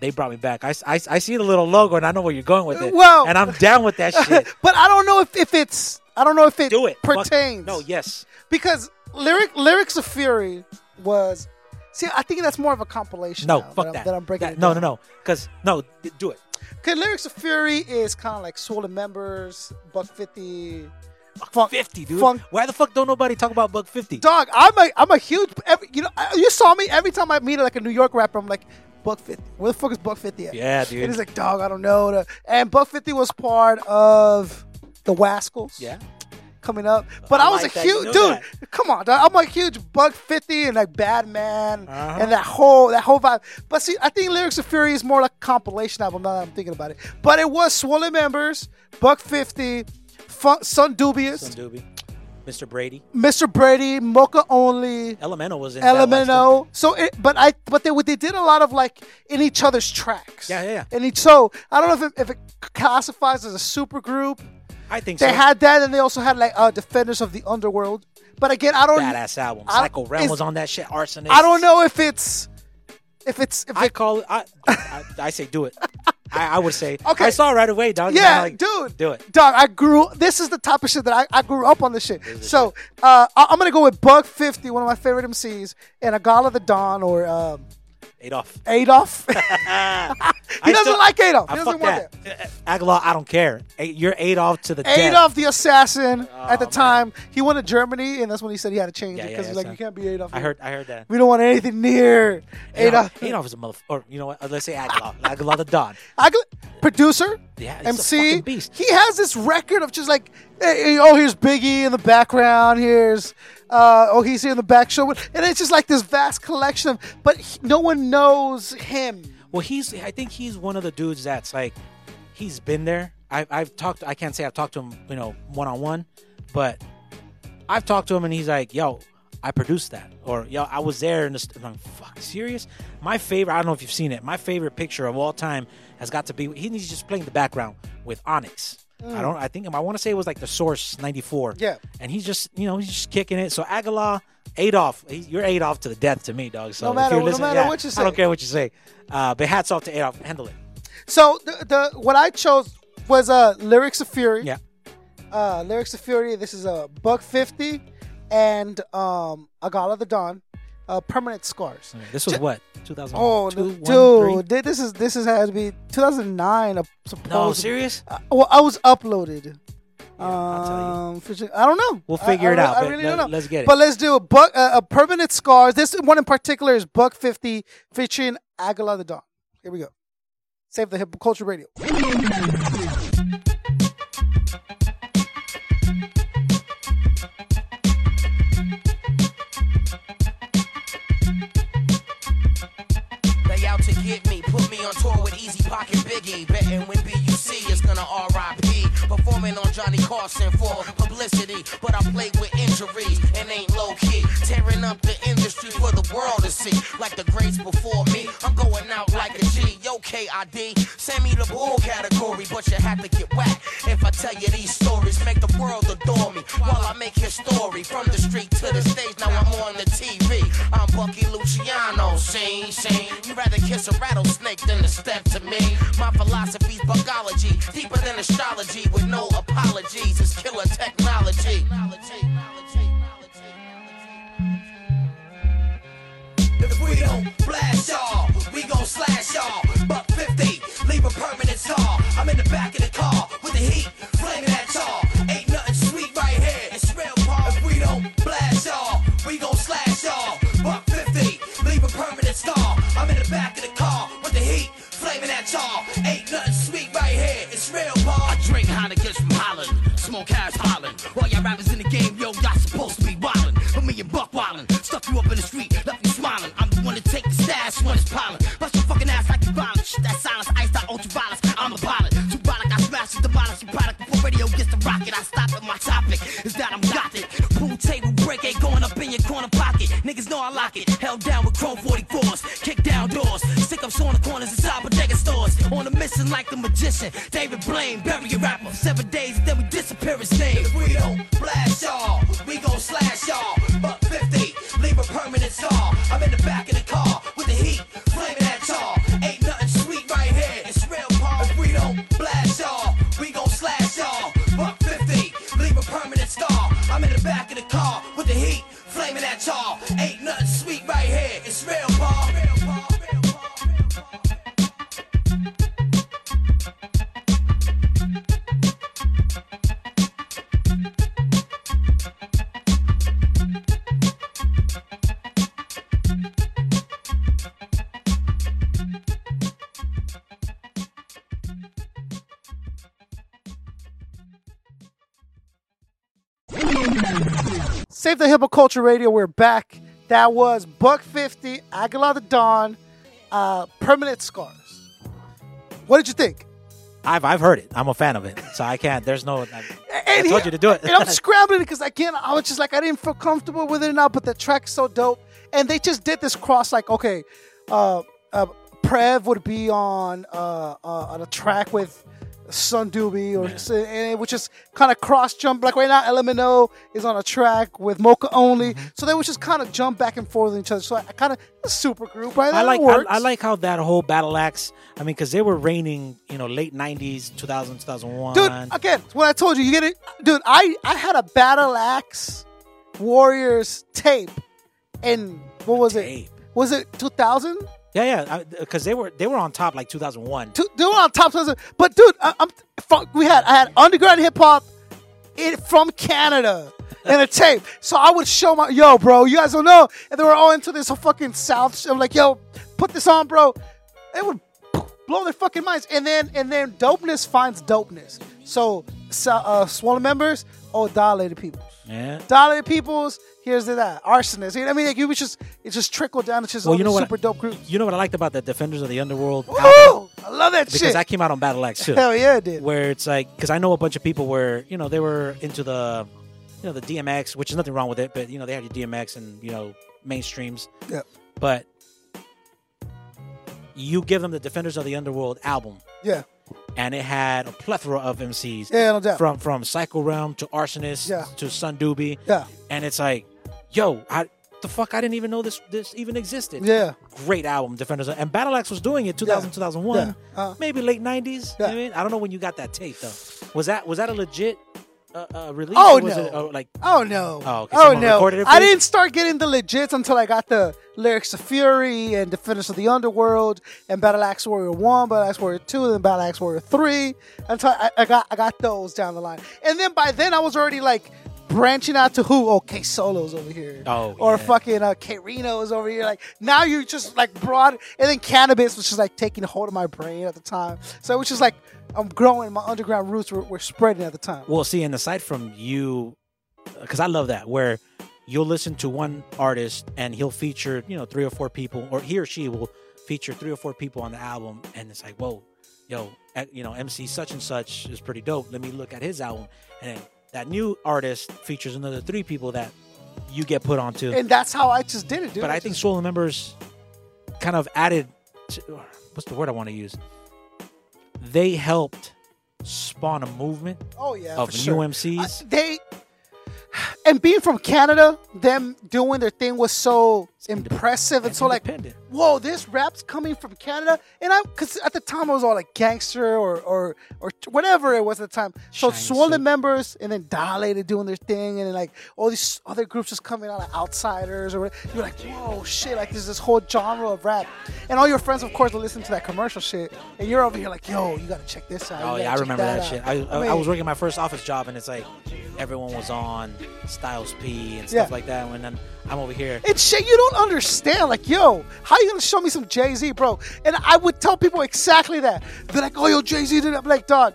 They brought me back. I, I, I see the little logo and I know where you're going with it. Well- and I'm down with that shit. but I don't know if, if it's I don't know if it Do it. Fuck- pertains. No, yes. because lyric lyrics of fury was see I think that's more of a compilation. No, fuck I'm, that. that I'm breaking. That- it no, no, no. Because, no, do it. Cause lyrics of fury is kind of like swollen members, buck fifty, funk 50, dude. Funk, Why the fuck don't nobody talk about Buck 50? dog. I'm a I'm a huge. Every, you know, you saw me every time I meet like a New York rapper. I'm like. Buck fifty. Where the fuck is Buck fifty at? Yeah, dude. And he's like, dog, I don't know. And Buck fifty was part of the Wascals. Yeah. coming up. But I I, was like a that. You huge know dude. Come on, dog. I'm a huge Buck Fifty and like Batman Uh-huh. and that whole that whole vibe. But see, I think Lyrics of Fury is more like a compilation album. Now that I'm thinking about it, but it was Swollen Members, Buck Fifty, Fun, Son Dubious, Doobie. Mr. Brady. Mr. Brady, Moka Only. Elemental was in that last So, it, but I, but they they did a lot of like in each other's tracks. Yeah, yeah, yeah. And each, so I don't know if it, if it classifies as a super group. one. I think They so. had that, and they also had like uh, Defenders of the Underworld. But again, I don't. badass album. I- Psycho Realm is- was on that shit. Arsonist. I don't know if it's if it's if I it, call it. I, I, I say do it. I, I would say. Okay. I saw it right away, dog. yeah, like, dude, do it. dog. I grew. This is the type of shit that I, I grew up on. This shit. So uh, I, I'm gonna go with Buck Fifty, one of my favorite MCs, and Agallah the Don or um, Adolf. Adolf. he I doesn't still- like Adolf. He I doesn't want that. that. Aguilar, I don't care. You're Adolf to the death. Adolf the assassin. at the oh, man. time, he went to Germany, and that's when he said he had to change Yeah, it because yeah, he's like, you can't be Adolf. I heard. I heard that. We don't want anything near Adolf. Adolf, Adolf is a mother. Or you know what? Let's say Aguilar. Aguilar the Don. I producer, Yeah, he's a MC. fucking beast. He has this record of just like, hey, oh, here's Biggie in the background. Here's, uh, oh, he's here in the back show, and it's just like this vast collection of. But he- no one knows him. Well, he's. I think he's one of the dudes that's like, he's been there. I, I've talked. I can't say I've talked to him, you know, one on one, but I've talked to him and he's like, "Yo, I produced that," or "Yo, I was there." And I'm like, "Fuck, serious?" My favorite. I don't know if you've seen it. My favorite picture of all time has got to be. He's just playing the background with Onyx. I don't. I think I want to say it was like the Source '94. Yeah. and he's just, you know, he's just kicking it. So Aguilar, Adolf, he, you're Adolf to the death to me, dog. So No matter- no matter yeah, what you say, I don't care what you say. Uh, but hats off to Adolf. Handle it. So the, the what I chose was uh lyrics of fury. Yeah. Uh, lyrics of fury. This is a buck fifty, and um, Agallah the Don, uh, permanent scars. This was what 2000. Oh, two, dude, one, this is this is has to be 2009. Uh, supposedly. No, serious. Uh, well, I was uploaded. You. Um, I don't know. We'll figure I it re- out, I really don't know. let's get it. But let's do a buck, uh, a permanent scars. This one in particular is Buck Fifty featuring Agallah the Don. Here we go. Save the hip culture radio. Day. Betting when BUC is gonna RIP. Performing on Johnny Carson for publicity. But I played with injuries and ain't low key. Tearing up the industry for the world to see. Like the greats before me. I'm going out like a G. Yo, KID. Send me the bull category, but you have to get whacked. If I tell you these stories, make the world adore me. While I make his story. From the street to the stage, now I'm on the TV. Bucky Luciano, sing, sing. You'd rather kiss a rattlesnake than to step to me. My philosophy's bugology, deeper than astrology, with no apologies. It's killer technology. That was Buck 50, Agallah the Don, uh, Permanent Scars. What did you think? I've I've heard it. I'm a fan of it, so I can't. There's no. I, I told he- you to do it. and I'm scrambling because I can't. I was just like, I didn't feel comfortable with it enough, but the track's so dope. And they just did this cross, like, okay, uh, uh, Prev would be on uh, uh, on a track with Son Doobie, or it would just kind of cross jump. Like right now, LMNO is on a track with Moka Only, Mm-hmm. so they would just kind of jump back and forth with each other. So I, kind of super group, right? I like I. I like how that whole battle axe. I mean, because they were reigning, you know, late '90s, 2000, 2001. dude. Again, what I told you, you get it, dude. I I had a battle axe Warriors tape, and what was Tape. it? Was it 2000? Yeah, yeah, because they were they were on top like 2001. Two, they were on top But dude, I, I'm from, we had I had underground hip hop in from Canada. And a tape, so I would show my yo, bro. You guys don't know, and they were all into this fucking South. shit. I'm like, yo, put this on, bro. It would blow their fucking minds. And then and then dopeness finds dopeness. So, so uh, Swollen members, oh, dilated peoples. Yeah. Dilated peoples. Here's the that arsonist. You know what I mean, like, it was just it just trickled down. It's just Well, you know what? super dope groups. You know what I liked about the Defenders of the Underworld Woo! album? I love that because shit. I came out on Battle Axe too. Hell yeah, it did. Where it's like, because I know a bunch of people were, you know, they were into the, you know, the DMX, which is nothing wrong with it, but you know, they had your DMX and you know, mainstreams. Yeah. But you give them the Defenders of the Underworld album, Yeah, and it had a plethora of MCs. Yeah, no doubt. From from Psycho Realm to Arsonist Yeah. to Son Doobie. Yeah. And it's like, yo, I the fuck I didn't even know this this even existed. Yeah. Great album, Defenders and Battle Axe was doing it 2000, Yeah. 2001. Yeah. Uh, Maybe late 90s. You know I mean? I don't know when you got that tape though. Was that was that a legit uh, uh, release? Oh no! It, uh, like oh no! Oh, okay, oh no! I didn't start getting the legits until I got the lyrics of Fury and Defenders of the Underworld and Battle Axe Warrior One, Battle Axe Warrior Two, and then Battle Axe Warrior Three. Until I, I got I got those down the line, and then by then I was already like branching out to who? Okay, Solo's over here. Oh, or yeah. fucking uh, K Reno's over here. Like now you're just like broad, and then cannabis was just like taking hold of my brain at the time. So it was just like I'm growing. My underground roots were, were spreading at the time. Well, see, and aside from you, because I love that, where you'll listen to one artist and he'll feature, you know, three or four people, or he or she will feature three or four people on the album, and it's like, whoa, yo, eh, you know, MC such and such is pretty dope. Let me look at his album, and that new artist features another three people that you get put onto. And that's how I just did it, dude. but I think Swollen members kind of added. To, what's the word I want to use? They helped spawn a movement Oh yeah, of new sure. MCs. Uh, they and being from Canada, them doing their thing was so impressive and so like, whoa, this rap's coming from Canada, and I because at the time I was all like gangster or or or whatever it was at the time. So Shiny Swollen members and then Dilated doing their thing, and then like all these other groups just coming out like outsiders or whatever. You're like, whoa, shit! Like there's this whole genre of rap, and all your friends, of course, will listen to that commercial shit, and you're over here like, yo, you gotta check this out. Oh yeah, I remember that, out. shit. I, I, mean, I was working my first office job, and it's like everyone was on Styles P and stuff Yeah. like that. and I'm, I'm over here, It's shit you don't understand. Like, yo, how you gonna show me some Jay Z, bro? And I would tell people exactly that. They're like, oh, yo, Jay Z did it. I'm like, dog.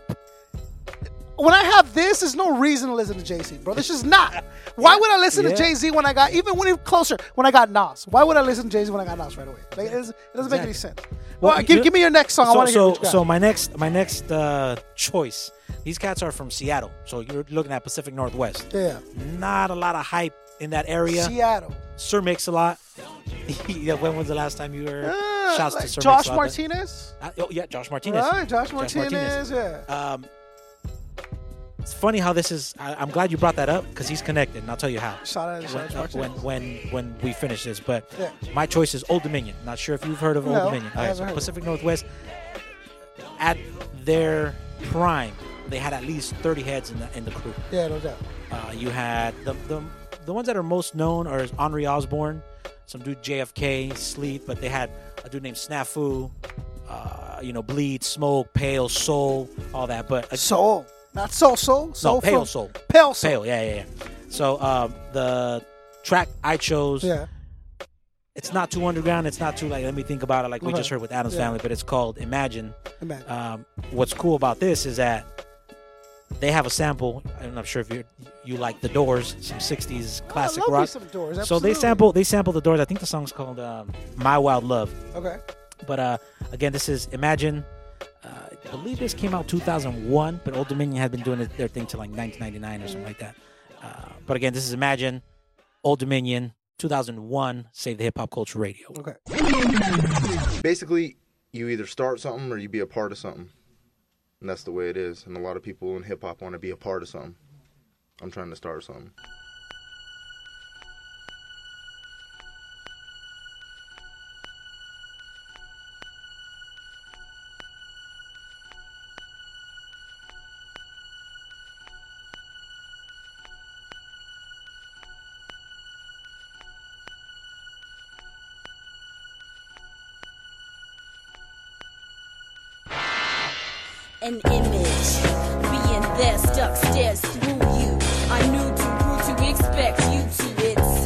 When I have this, there's no reason to listen to Jay Z, bro. This is not. Why would I listen to Jay Z when I got even when he closer when I got Nas? Why would I listen to Jay Z when I got Nas right away? Like, it doesn't, it doesn't make any sense. Well, Well, give, give me your next song. I so want to hear so what you got. so my next my next uh, choice. These cats are from Seattle, so you're looking at Pacific Northwest. yeah, Not a lot of hype in that area. Seattle. Sir Mix a lot. yeah, when was the last time you were? Uh, Shouts like to Sir Josh Mix-a-Lot, Martinez. Uh, oh yeah, Josh Martinez. Right, Josh Josh Martinez. Yeah. Um, it's funny how this is. I, I'm glad you brought that up because he's connected, and I'll tell you how. Shout out to when, Josh uh, when Martinez. when when we finish this. But Yeah. my choice is Oldominion. Not sure if you've heard of No, Old Dominion. Right, so Pacific Northwest. At their prime, they had at least 30 heads in the in the crew. yeah, no doubt. Uh, you had the, the the ones that are most known are Onry Ozzborn, some dude JFK, Sleep, but they had a dude named Snafu, uh, you know, Bleed, Smoke, Pale, Soul, all that. But uh, Soul, not soul, soul, soul. no, Pale Soul, Pale soul. Pale, yeah, yeah, yeah. So um, the track I chose, Yeah. it's not too underground. It's not too like let me think about it like we Okay. just heard with Atoms Yeah. Family, but it's called Imagine. Imagine. Um, what's cool about this is that they have a sample. I'm not sure if you you like the Doors, some '60s classic I love me rock. some Doors, So they absolutely. sample they sample the Doors. I think the song's called um, "My Wild Love." Okay. But uh, again, this is Imagine. Uh, I believe this came out 2001, but Oldominion had been doing their thing till like 1999 or something like that. Uh, but again, this is Imagine, Oldominion, 2001, Save the Hip Hop Culture Radio. Okay. basically you either start something or you be a part of something and that's the way it is. And a lot of people in hip-hop want to be a part of something. I'm trying to start something an image. Being there stuck stares through you. I knew too rude to expect you to it's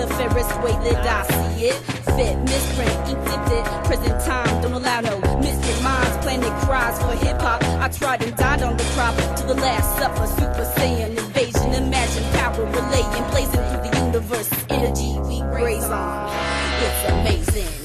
the fairest way that i see it. Fit misprint inked it. Present time don't allow no mystic minds. Planted cries for hip-hop. I tried and died on the crop. To the last supper super saiyan. Invasion imagine power relaying. Blazing through the universe. Energy we graze on. It's amazing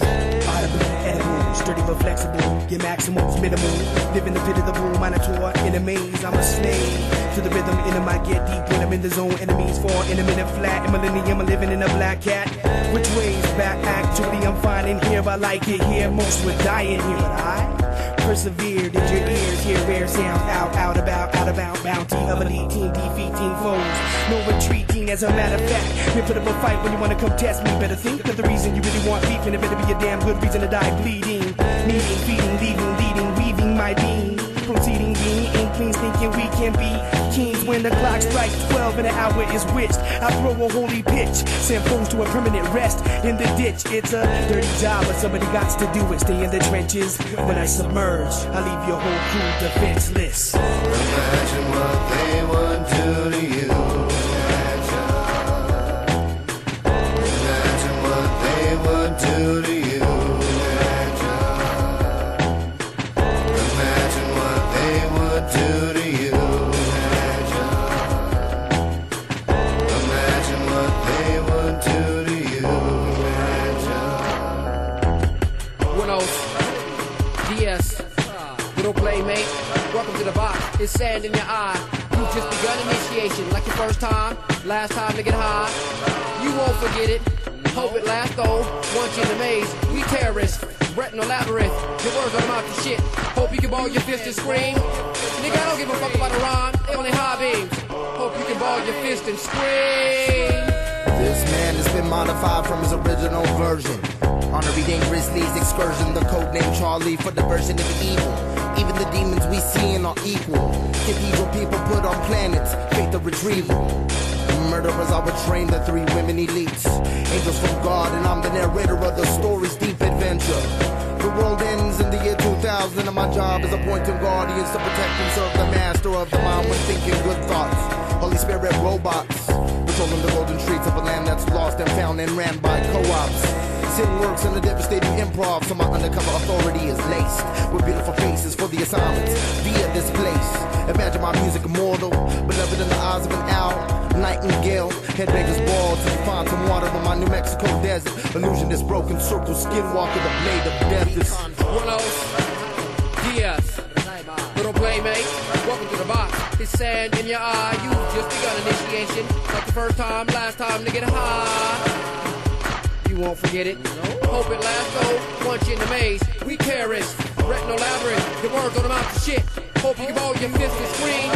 Edible, sturdy but flexible. Get maximums minimal. Live in the pit of the bull monitor. In a maze, I'm a slave. To the rhythm, in I get deep when I'm in the zone. Enemies fall in a minute flat. In millennium, I'm living in a black cat. Which ways back? Actually, I'm fine in here. I like it here. Most would die in here, but I persevere. Did your ears hear rare sounds out, out about, out about bounty of elite team defeating foes? No retreating, as a matter of fact. We put up a fight when you wanna come test me. Better think that the reason you really want beef, and it better be a damn good reason to die bleeding. Needing, feeding, leaving, leading, weaving my being. Proceeding, being inklings, thinking we can be kings when the clock strikes 12 and the hour is witched. I throw a holy pitch, send foes to a permanent rest in the ditch. It's a dirty job, but somebody got to do it. Stay in the trenches. When I submerge, I leave your whole crew defenseless. Imagine what they would do to you. The sand in your eye. You've just begun initiation, like your first time, last time to get high. You won't forget it. Hope it lasts though. Once you're in the maze, we terrorists. Retinal labyrinth. Your words don't amount to shit. Hope you can ball your fist and scream. Nigga, I don't give a fuck about a rhyme. They only high beams. Hope you can ball your fist and scream. This man has been modified from his original version. On every dangerous Lee's excursion, the code name Charlie for diversion of evil. Even the demons we seeing are equal. Cathedral people put on planets, faith of retrieval. Murderers are trained the three women elites. Angels from God, and I'm the narrator of the story's deep adventure. The world ends in the year 2000, and my job is appointing guardians to protect and serve the master of the mind when thinking good thoughts. Holy Spirit robots, patrolling the golden streets of a land that's lost and found and ran by co-ops. Sin works in a devastating improv, so my undercover authority is laced with beautiful faces for the assignments via this place. Imagine my music immortal, beloved in the eyes of an owl. Nightingale, headbangers ball to find some water on my New Mexico desert. Illusion is broken circle, skinwalker, the blade of death is. Little playmate. Welcome to the box. It's sand in your eye. You've just begun initiation, like the first time, last time to get high. You won't forget it. Hope it lasts though. You're in the maze, we terrorists. Retinal labyrinth. Your words don't amount to shit. Hope you can ball your fist and scream.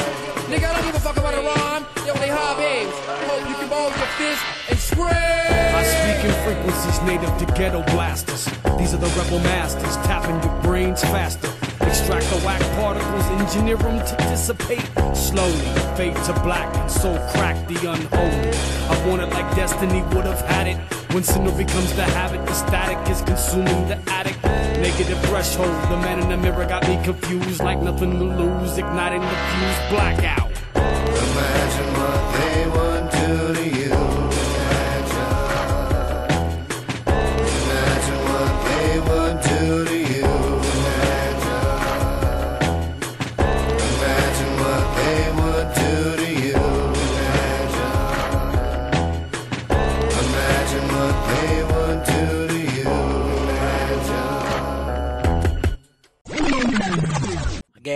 Nigga, I don't give a fuck about a rhyme. Yo, They only beams. Hope you can ball your fist and scream. I speak in frequencies native to ghetto blasters. These are the rebel masters, tapping your brains faster. Extract the whack particles, engineer them to dissipate slowly. Fade to black so crack the unholy. I want it like destiny would have had it. When sinner becomes the habit, the static is consuming the addict. Negative threshold, the man in the mirror got me confused like nothing to lose. Igniting the fuse, blackout. Imagine what they would do to.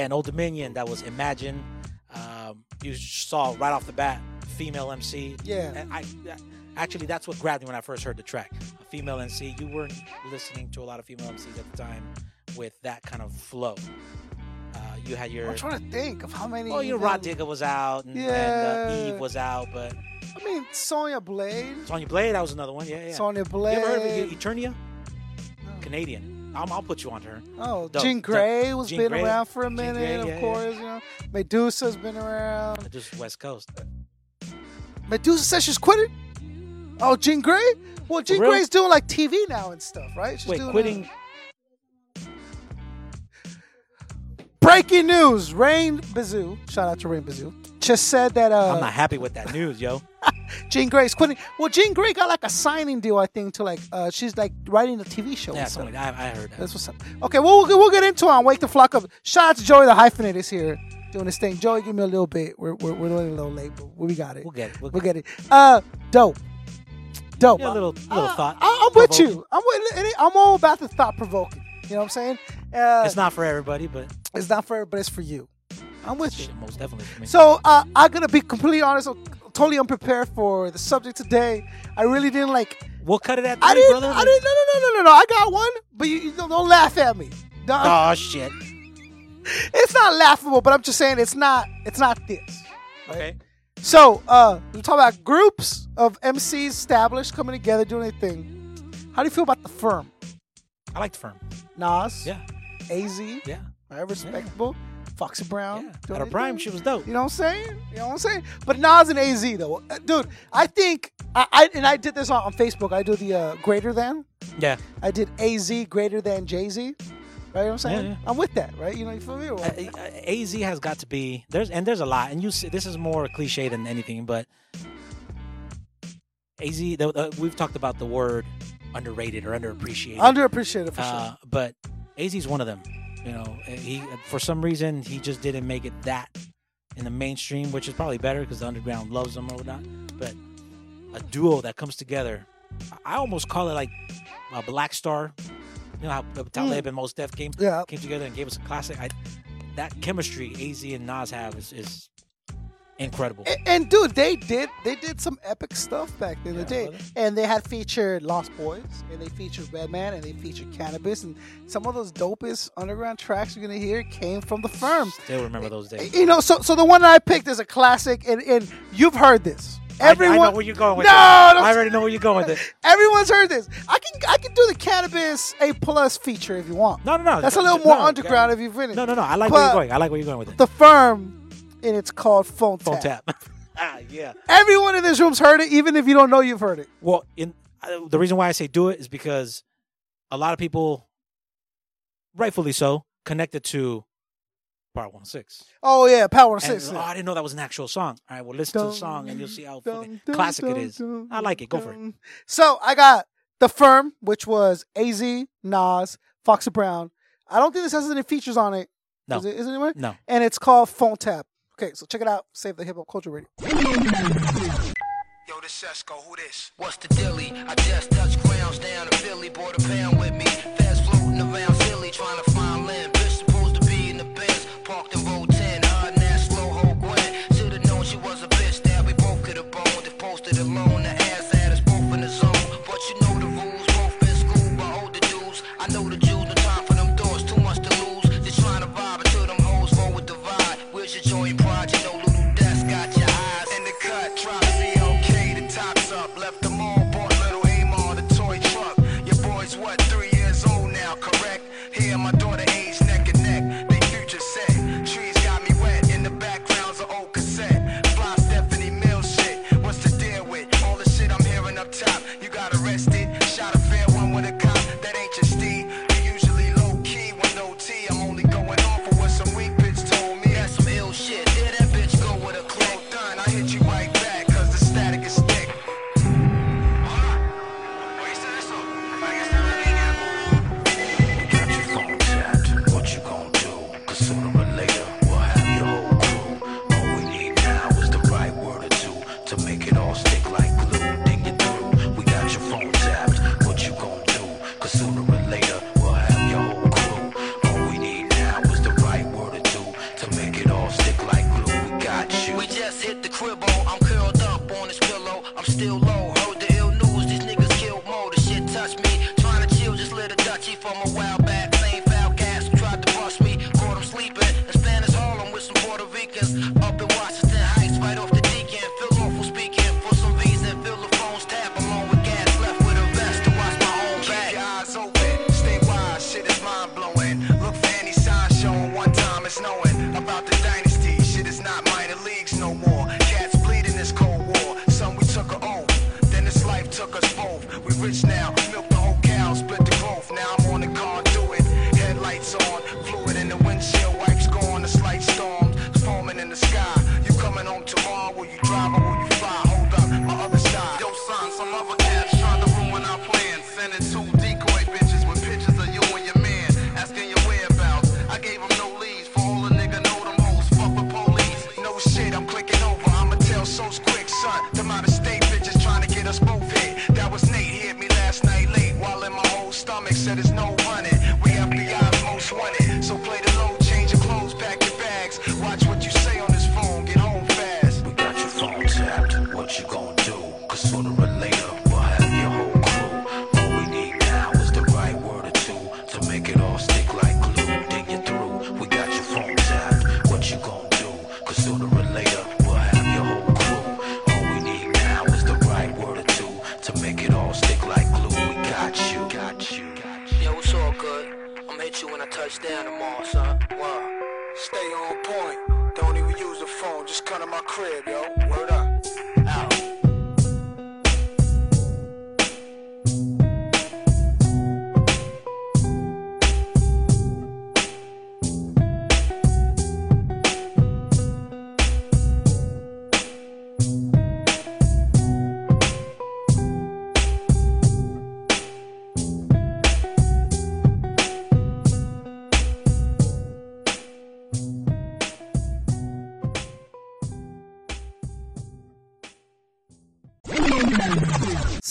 Again, Oldominion. That was Imagine. Um, you saw right off the bat, female MC. Yeah. And I, actually that's what grabbed me when I first heard the track. A female MC. You weren't listening to a lot of female MCs at the time with that kind of flow. Uh, you had your. I'm trying to think of how many. Oh, your even- Rah Digga was out, and, and uh, Eve was out, but I mean, Sonya Blade. Sonya Blade, that was another one. Yeah, yeah. Sonya Blade. You ever heard of Eternia? Canadian. I'll, I'll put you on her. Oh, Dope, Jean. Grey was Jean been Grey. around for a minute, Grey, of yeah, yeah. course. You know, Medusa's been around. Just West Coast. Medusa says she's quitting. Oh, Jean Grey. Well, Jean? Grey's doing like TV now and stuff, right? She's Wait, doing uh, quitting. Breaking news: Rain Bazoo, shout out to Rain Bazoo, just said that uh, I'm not happy with that news, yo. Jean Grey's quitting. Well, Jean Grey got like a signing deal, I think, to like uh, she's like writing a TV show. Yeah, or something. I, I heard that. That's what's up. Okay, well, we'll, we'll get into it on Wake the Flok Up. Shout out to Joey the Hyphenate is here doing this thing. Joey, give me a little bit. We're, we're, we're doing a little late, but we got it. We'll get it. We'll We'll get it. Uh, dope. Dope. Yeah, a little, little thought. I, I'm with you. I'm with. I'm all about the thought provoking. You know what I'm saying? Uh, It's not for everybody, but It's not for everybody. It's for you. I'm with you. most definitely for me. So uh, I'm gonna be completely honest. I'm totally unprepared for the subject today. I really didn't like. We'll cut it at I didn't. brother. I didn't. No, no, no, no, no, no. I got one, but you, you don't, don't laugh at me. No, Oh shit. it's not laughable, but I'm just saying it's not. It's not this. Okay. So uh, we talk about groups of MCs established coming together doing their thing. How do you feel about the firm? I like the firm. Nas. Yeah. Az. Yeah. Right, respectable. Foxy Brown. At her prime, she was dope. You know what I'm saying? You know what I'm saying? But Nas and AZ though, Uh, dude. I think I, I and I did this on, on Facebook. I do the uh, greater than. Yeah. I did AZ greater than Jay Z. Right? You know what I'm saying? Yeah, yeah. I'm with that, right? You know, you feel me? Uh, uh, Az has got to be there's and there's a lot, and you see, this is more cliche than anything, but Az. Uh, we've talked about the word underrated or underappreciated. Underappreciated for uh, sure. But AZ's one of them. You know, eh, he eh, for some reason he just didn't make it that in the mainstream, which is probably better because the underground loves them or whatnot. But a duo that comes together, I almost call it like a Black Star. You know how Talib mm. and Mos Def came yeah. came together and gave us a classic. I, that chemistry AZ and Nas have is, is incredible. And, and, dude, they did they did some epic stuff back in yeah, the day. Brother. And they had featured Lost Boyz, and they featured Redman, and they featured Canibus, and some of those dopest underground tracks you're gonna hear came from the firm. Still remember those days. You know, so so the one that I picked is a classic, and and you've heard this. Everyone, I, I know where you're going with no, this. I already know where you're going with it. Everyone's heard this. I can I can do the Canibus A plus feature if you want. No, no, no. That's a little more no, underground no, if you've written it. No, no, no. I like but where you're going. I like where you're going with it. The firm and it's called Phone, phone Tap. ah, yeah. Everyone in this room's heard it, even if you don't know you've heard it. Well, in uh, the reason why I say do it is because a lot of people, rightfully so, connected to Power 106. Oh yeah, Power 106. And, oh, I didn't know that was an actual song. All right, well listen dun, to the song and you'll see how dun, dun, classic it is. I like it. Go for it. So I got the firm, which was AZ, Nas, Foxy Brown. I don't think this has any features on it. No. Is it, is it anywhere? No. And it's called Phone Tap. Okay, so check it out. Save the hip hop culture radio. Yo, this who this? What's the dilly? I just touched grounds down in Philly, bought a pound with me. Fast floating around trying to from a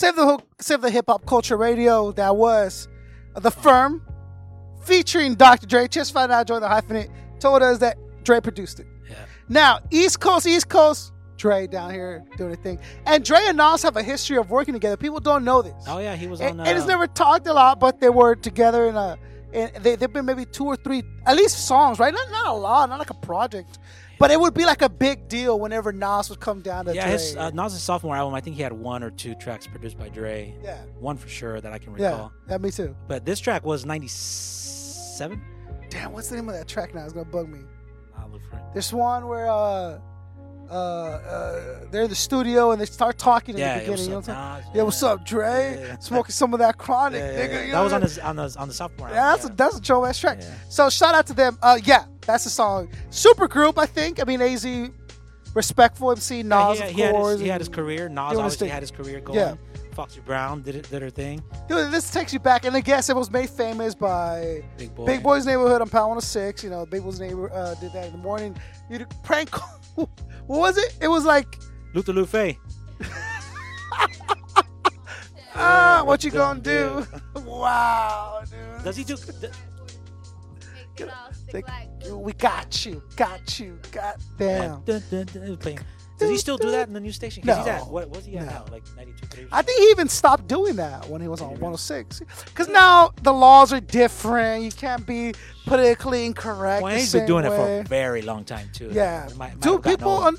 Save the Hook, Save the Hip Hop Culture Radio. That was The Firm featuring Dr. Dre. Just found out Joey the Hyphenate told us that Dre produced it. Yeah. Now, East Coast, East Coast, Dre down here doing a thing. And Dre and Nas have a history of working together. People don't know this. Oh, yeah, he was on. Uh, it is never talked a lot, but they were together in a. And they, they've been maybe two or three, at least songs, right? Not, not a lot, not like a project, but it would be like a big deal whenever Nas would come down to yeah, Dre. his uh, Nas' sophomore album. I think he had one or two tracks produced by Dre. Yeah. one for sure that I can recall. yeah, me too. But this track was '97. Damn, what's the name of that track now? It's gonna bug me. I'll look for it. There's one where uh, uh, uh, they're in the studio and they start talking Yeah, in the yeah, beginning. what's you know up, what I'm saying? Nas? Yeah, what's up, Dre? Smoking some of that chronic, Yeah, yeah, nigga. yeah. you That was on his on the on the sophomore. Yeah, that's a that's a Joe ass track. So shout out to them. Uh, yeah, that's the song. Super group, I think. I mean, Az, respectful MC, Nas, Yeah, he, of he had course. his, he had his career. Nas doing obviously thing. had his career going. Yeah. Foxy Brown did it, did her thing. Dude, this takes you back, and I guess it was made famous by Big Boy. Big Boy's Neighborhood on Power 106. You know, Big Boy's Neighbor uh, did that in the morning. You did prank. call- what was it? It was like, Luther Lufe. ah, what you what gonna gonna do? wow, dude. Does he do? th- Like, we got you, got you, got playing. Does he still do that in the new station? 'Cause he's No. at what was he at No. now? Like 92, 3? I think he even stopped doing that when he was on 106. Because now the laws are different. You can't be politically incorrect. Well, he's been doing it for a very long time too. Yeah, It might- might dude. People, on,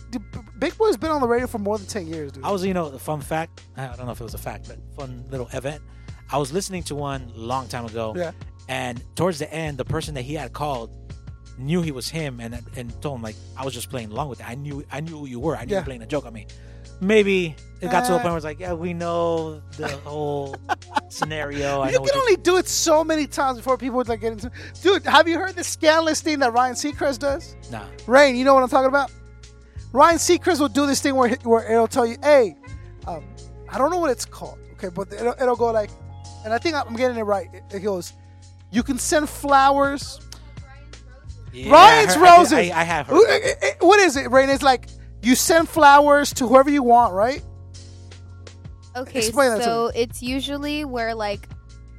Big Boy's been on the radio for more than 10 years, dude. I was, you know, the fun fact. I don't know if it was a fact, but fun little event. I was listening to one long time ago. Yeah. And towards the end, the person that he had called knew he was him, and and told him like I was just playing along with it. I knew I knew who you were. I knew you Yeah. were playing a joke on me. Maybe it got to a Uh, point where it's like, yeah, we know the whole scenario. I you know can you only do it so many times before people would like get into. Dude, have you heard the scandalous thing that Ryan Seacrest does? Nah. Rain, you know what I'm talking about? Ryan Seacrest will do this thing where where it'll tell you, "Hey, um, I don't know what it's called, okay, but it'll, it'll go like, and I think I'm getting it right. It, it goes, you can send flowers. Yeah, Ryan's I heard- I did- roses. I- I have heard Who- that. eh, eh, What is it, Rain? It's like you send flowers to whoever you want, right? Okay, Explain that so it's usually where like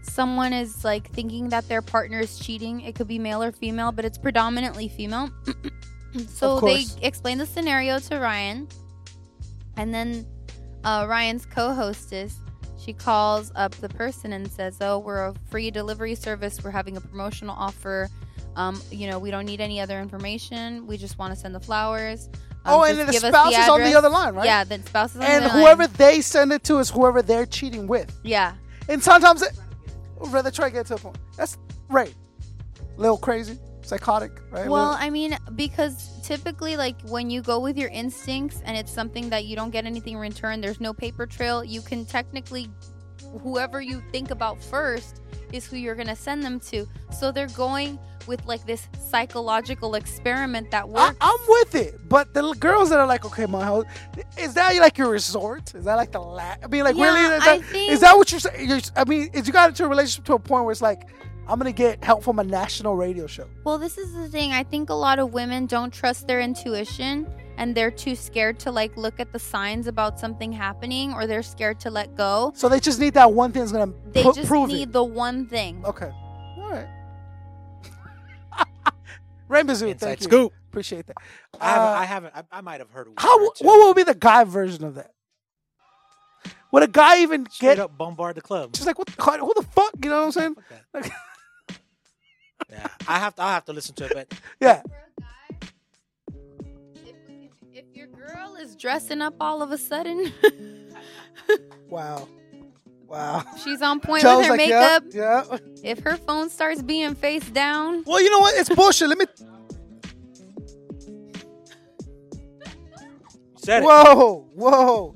someone is like thinking that their partner is cheating. It could be male or female, but it's predominantly female. so they explain the scenario to Ryan, and then uh, Ryan's co-hostess she calls up the person and says, "Oh, we're a free delivery service. We're having a promotional offer. Um, you know, we don't need any other information. We just want to send the flowers." Um, oh, and then the spouse is on the other line, right? Yeah, the spouse is on and the other whoever line. they send it to is whoever they're cheating with. Yeah. And sometimes it, I'd rather try to get to a point. That's right. A Little crazy, psychotic, right? Well, I mean, because typically, like when you go with your instincts and it's something that you don't get anything in return, there's no paper trail. You can technically, whoever you think about first is who you're gonna send them to. So they're going with like this psychological experiment that works. I, am with it, but the girls that are like, okay, my house, is that like your resort? Is that like the la- I mean, like Yeah, really? Is that, think- is that what you're saying? You're, I mean, is you got into a relationship to a point where it's like, I'm gonna get help from a national radio show. Well, this is the thing. I think a lot of women don't trust their intuition and they're too scared to like look at the signs about something happening or they're scared to let go. So they just need that one thing that's gonna They pu- just prove need it. the one thing. Okay. All right. Rainbow Zoo, Inside thank you. scoop. Appreciate that. I haven't. Uh, I haven't. I, I might have heard. one How? or. What will be the guy version of that? Would a guy even Straight get? up bombard the club. Just like what? The, who the fuck? You know what I'm saying? Like, Yeah, I have to. I have to listen to it, but yeah. Your is dressing up all of a sudden, Wow. Wow. she's on point Joe's with her like, yeah, makeup. yeah. If her phone starts being face down, Well, you know what? It's bullshit. Let me. said it. Whoa, whoa.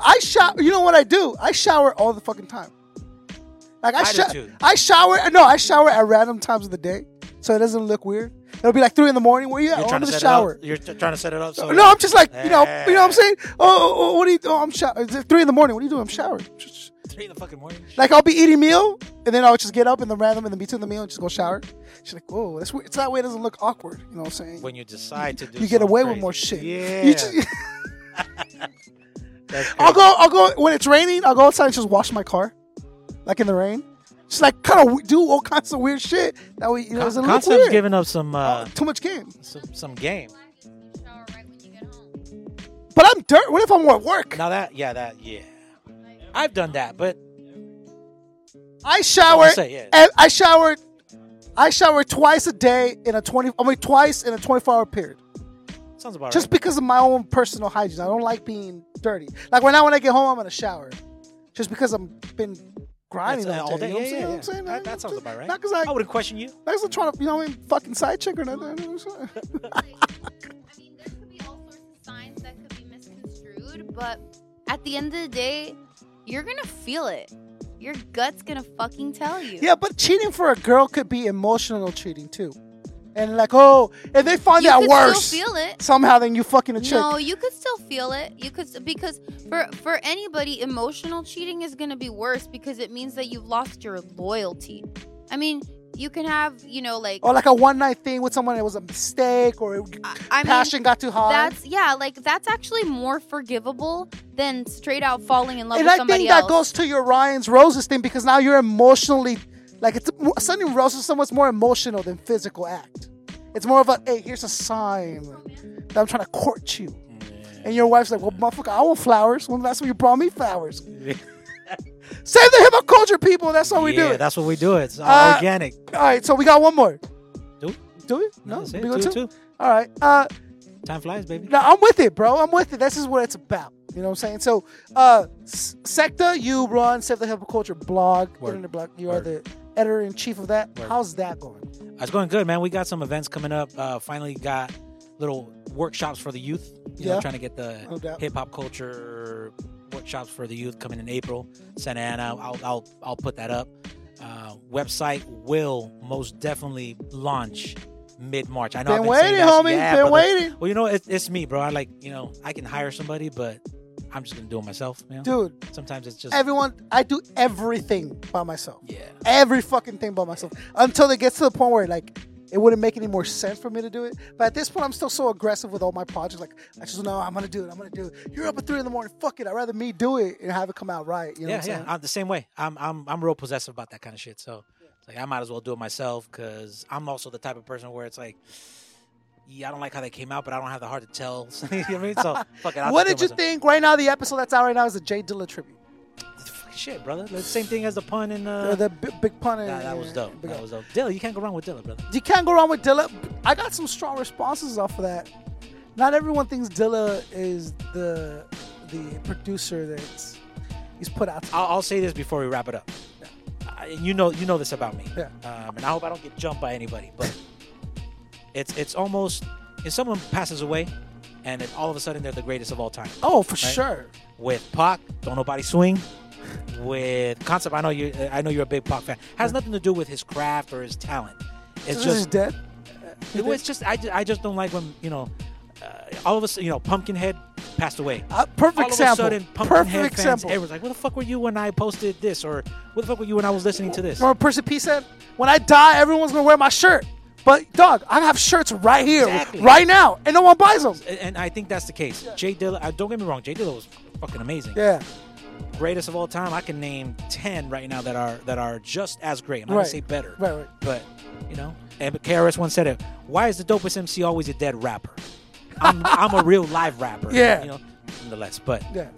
I shower. You know what I do? I shower all the fucking time. Like I, I sho- I shower. No, I shower at random times of the day, so it doesn't look weird. It'll be like three in the morning. Where you at? You're Oh, trying I'm to the set shower. it up. You're t- trying to set it up. So no, I'm just like you know, you know what I'm saying. Oh, oh, oh, what are you? Oh, I'm showering. It's three in the morning. What are you doing? I'm showering. Three in the fucking morning. Like I'll be eating meal, and then I'll just get up in the random in the between the meal and just go shower. She's like, "Whoa, that's weird." It's that way. It doesn't look awkward. You know what I'm saying? When you decide to do, you get away with more shit. Yeah. Just- I'll go. I'll go when it's raining. I'll go outside and just wash my car, like in the rain. Just like kind of do all kinds of weird shit that we, you know, look Concept's giving up some uh, Too much game. some, some game. But I'm dirt. What if I'm at work? Now that yeah that yeah, I've done that, but I shower say, yeah. And I showered. I showered twice a day in a twenty. I mean, twice in a twenty-four hour period. sounds about Just right. because of my own personal hygiene. I don't like being dirty. Like right now, when I get home, I'm gonna shower. Just because I'm been grinding That's, uh, all all day. day. You know Yeah, what I'm saying? yeah, You know what yeah. I'm saying? That, that sounds about right. Not because I, I wouldn't question you. not 'cause I'm trying to, you know, what I mean, fucking side chick or nothing. You know what I'm saying? signs that could be misconstrued, but at the end of the day, you're gonna feel it. Your gut's gonna fucking tell you. Yeah, but cheating for a girl could be emotional cheating too. And like, oh, if they find You that worse feel it. somehow, then you fucking a chick. No, you could still feel it. You could because for for anybody, emotional cheating is gonna be worse because it means that you've lost your loyalty. I mean, you can have you know like or like a one night thing with someone that was a mistake or I mean, passion got too high. That's yeah, like that's actually more forgivable than straight out falling in love and with I somebody think else. that goes to your Ryan's Roses thing because now you're emotionally like it's sending roses to someone's more emotional than physical act. It's more of a hey, here's a sign that I'm trying to court you. And your wife's like, well, motherfucker, I want flowers. When the last time you brought me flowers? Save the hip hop culture, people. That's how we yeah, do it. that's what we do. It's all Uh, organic. All right, so we got one more. Do we? Do we? No, it. we go Two, two? two. All right. Uh, Time flies, baby. no, I'm with it, bro. I'm with it. This is what it's about. You know what I'm saying? So, uh, S- Secta, you run Save the Hip Hop Culture blog, Word. internet blog. You Word. are the editor in chief of that. Word. How's that going? It's going good, man. We got some events coming up. Uh, finally got little workshops for the youth. You know, Yeah. trying to get the No hip hop culture workshops for the youth coming in April. Santa Ana. I'll I'll I'll put that up. Uh, website will most definitely launch mid March. I know. I've Been been waiting, homie. Yeah, Been brother. waiting. Well, you know, it's, it's me, bro. I like you know I can hire somebody, but I'm just gonna do it myself, know? Dude. Sometimes it's just Everyone, I do everything by myself. Yeah. Every fucking thing by myself until it gets to the point where like it wouldn't make any more sense for me to do it. But at this point, I'm still so aggressive with all my projects. Like I just know I'm gonna do it. I'm gonna do it. You're up at three in the morning. Fuck it. I'd rather me do it and have it come out right. You know yeah, what I'm yeah. saying? I'm the same way. I'm I'm I'm real possessive about that kind of shit. So it's like I might as well do it myself because I'm also the type of person where it's like, yeah, I don't like how they came out, but I don't have the heart to tell. you know what I mean? So fuck it. I'll what did you think right now? The episode that's out right now is the J Dilla tribute. Shit, brother. The same thing as the pun in. Uh, the, the big, big pun. and- Nah, that was dope. big That was dope. Dilla, you can't go wrong with Dilla, brother. You can't go wrong with Dilla. I got some strong responses off of that. Not everyone thinks Dilla is the the producer that's he's put out. I'll, I'll say this before we wrap it up. Uh, and you know, you know this about me. Yeah. Um, and I hope I don't get jumped by anybody, but it's it's almost if someone passes away, and then all of a sudden they're the greatest of all time. Oh, for right? sure. With Pac, don't nobody swing. With concept, I know you. I know you're a big Pac fan. Has nothing to do with his craft or his talent. It's So just dead. it was just I, I just don't like when you know uh, all of a sudden you know Pumpkinhead passed away. Uh, perfect all of example. a sudden, Perfect Pumpkinhead fans, example. everyone's like, "Where the fuck were you when I posted this?" Or "Where the fuck were you when I was listening to this?" Remember Percy P said, "When I die, everyone's gonna wear my shirt." But dog, I have shirts right here, Exactly. right now, and no one buys them. And, and I think that's the case. J Dilla, uh, don't get me wrong, J Dilla was fucking amazing. Yeah. Greatest of all time. I can name ten right now that are that are just as great. I'm not Right. gonna say better, Right, right. but you know. And KRS once said it. Why is the dopest MC always a dead rapper? I'm I'm a real live rapper. Yeah. You know, nonetheless. But Yeah.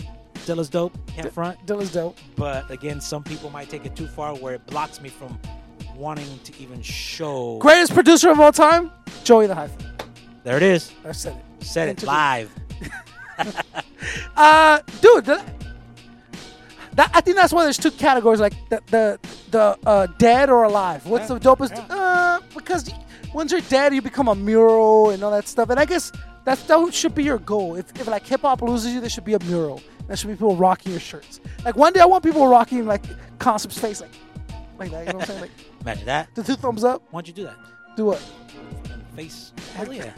Dilla's dope. Can't front. Dilla's dope. But again, some people might take it too far where it blocks me from wanting to even show. Greatest producer of all time, Joey the Hyphen. There it is. I said it. Said it live. Uh, dude, the, that, I think that's why there's two categories, like the the the uh, dead or alive. What's the dopest? Uh, because once you're dead, you become a mural and all that stuff. And I guess that's that should be your goal. If, if like hip hop loses you, there should be a mural. There should be people rocking your shirts. Like one day, I want people rocking like Concept's face, like like that. You know what I'm saying? Like Imagine that. the two thumbs up. Why'd you do that? Do what? Face. Hell yeah.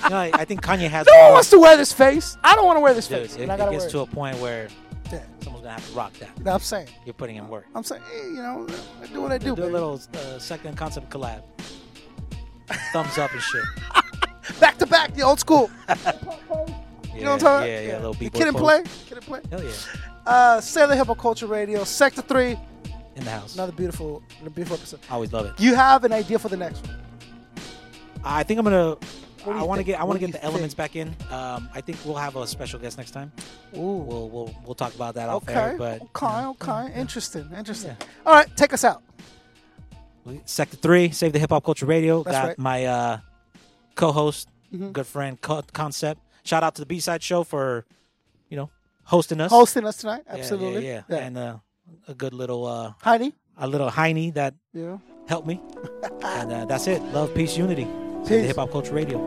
no, I, I think Kanye has. No one more- wants to wear this face. I don't want to wear this Dude, face. it, I it gotta gets wear to a point where Yeah. someone's gonna have to rock that. No, I'm saying. You're putting in work. I'm saying, hey, you know, I do what I do. Do a baby. little uh, second concept collab. Thumbs up and shit. back to back, the old school. You know what I'm talking about? Yeah, yeah, little The B-boy Kid and play. Kid and play. Hell yeah. Uh, Sailor Hippo Culture Radio, Sector 3. In the house. Another beautiful, beautiful episode. I always love it. You have an idea for the next one? I think I'm gonna. I want to get. I want to get the elements back in. Um, I think we'll have a special guest next time. Ooh. We'll we'll we'll talk about that off Okay. air. But okay. Okay. Interesting. Interesting. All right. Take us out. Sector three, Save the Hip Hop Culture Radio. That's Got right. my uh, co-host, Mhm. good friend, Co- Concept. Shout out to the B Side Show for, you know, hosting us. Hosting us tonight. Yeah, yeah, Absolutely. Yeah, Yeah. and uh, a good little uh, Heidi. a little Heine that Yeah. helped me. and uh, that's it. Love, peace, unity. Peace. the Hip Hop Culture Radio.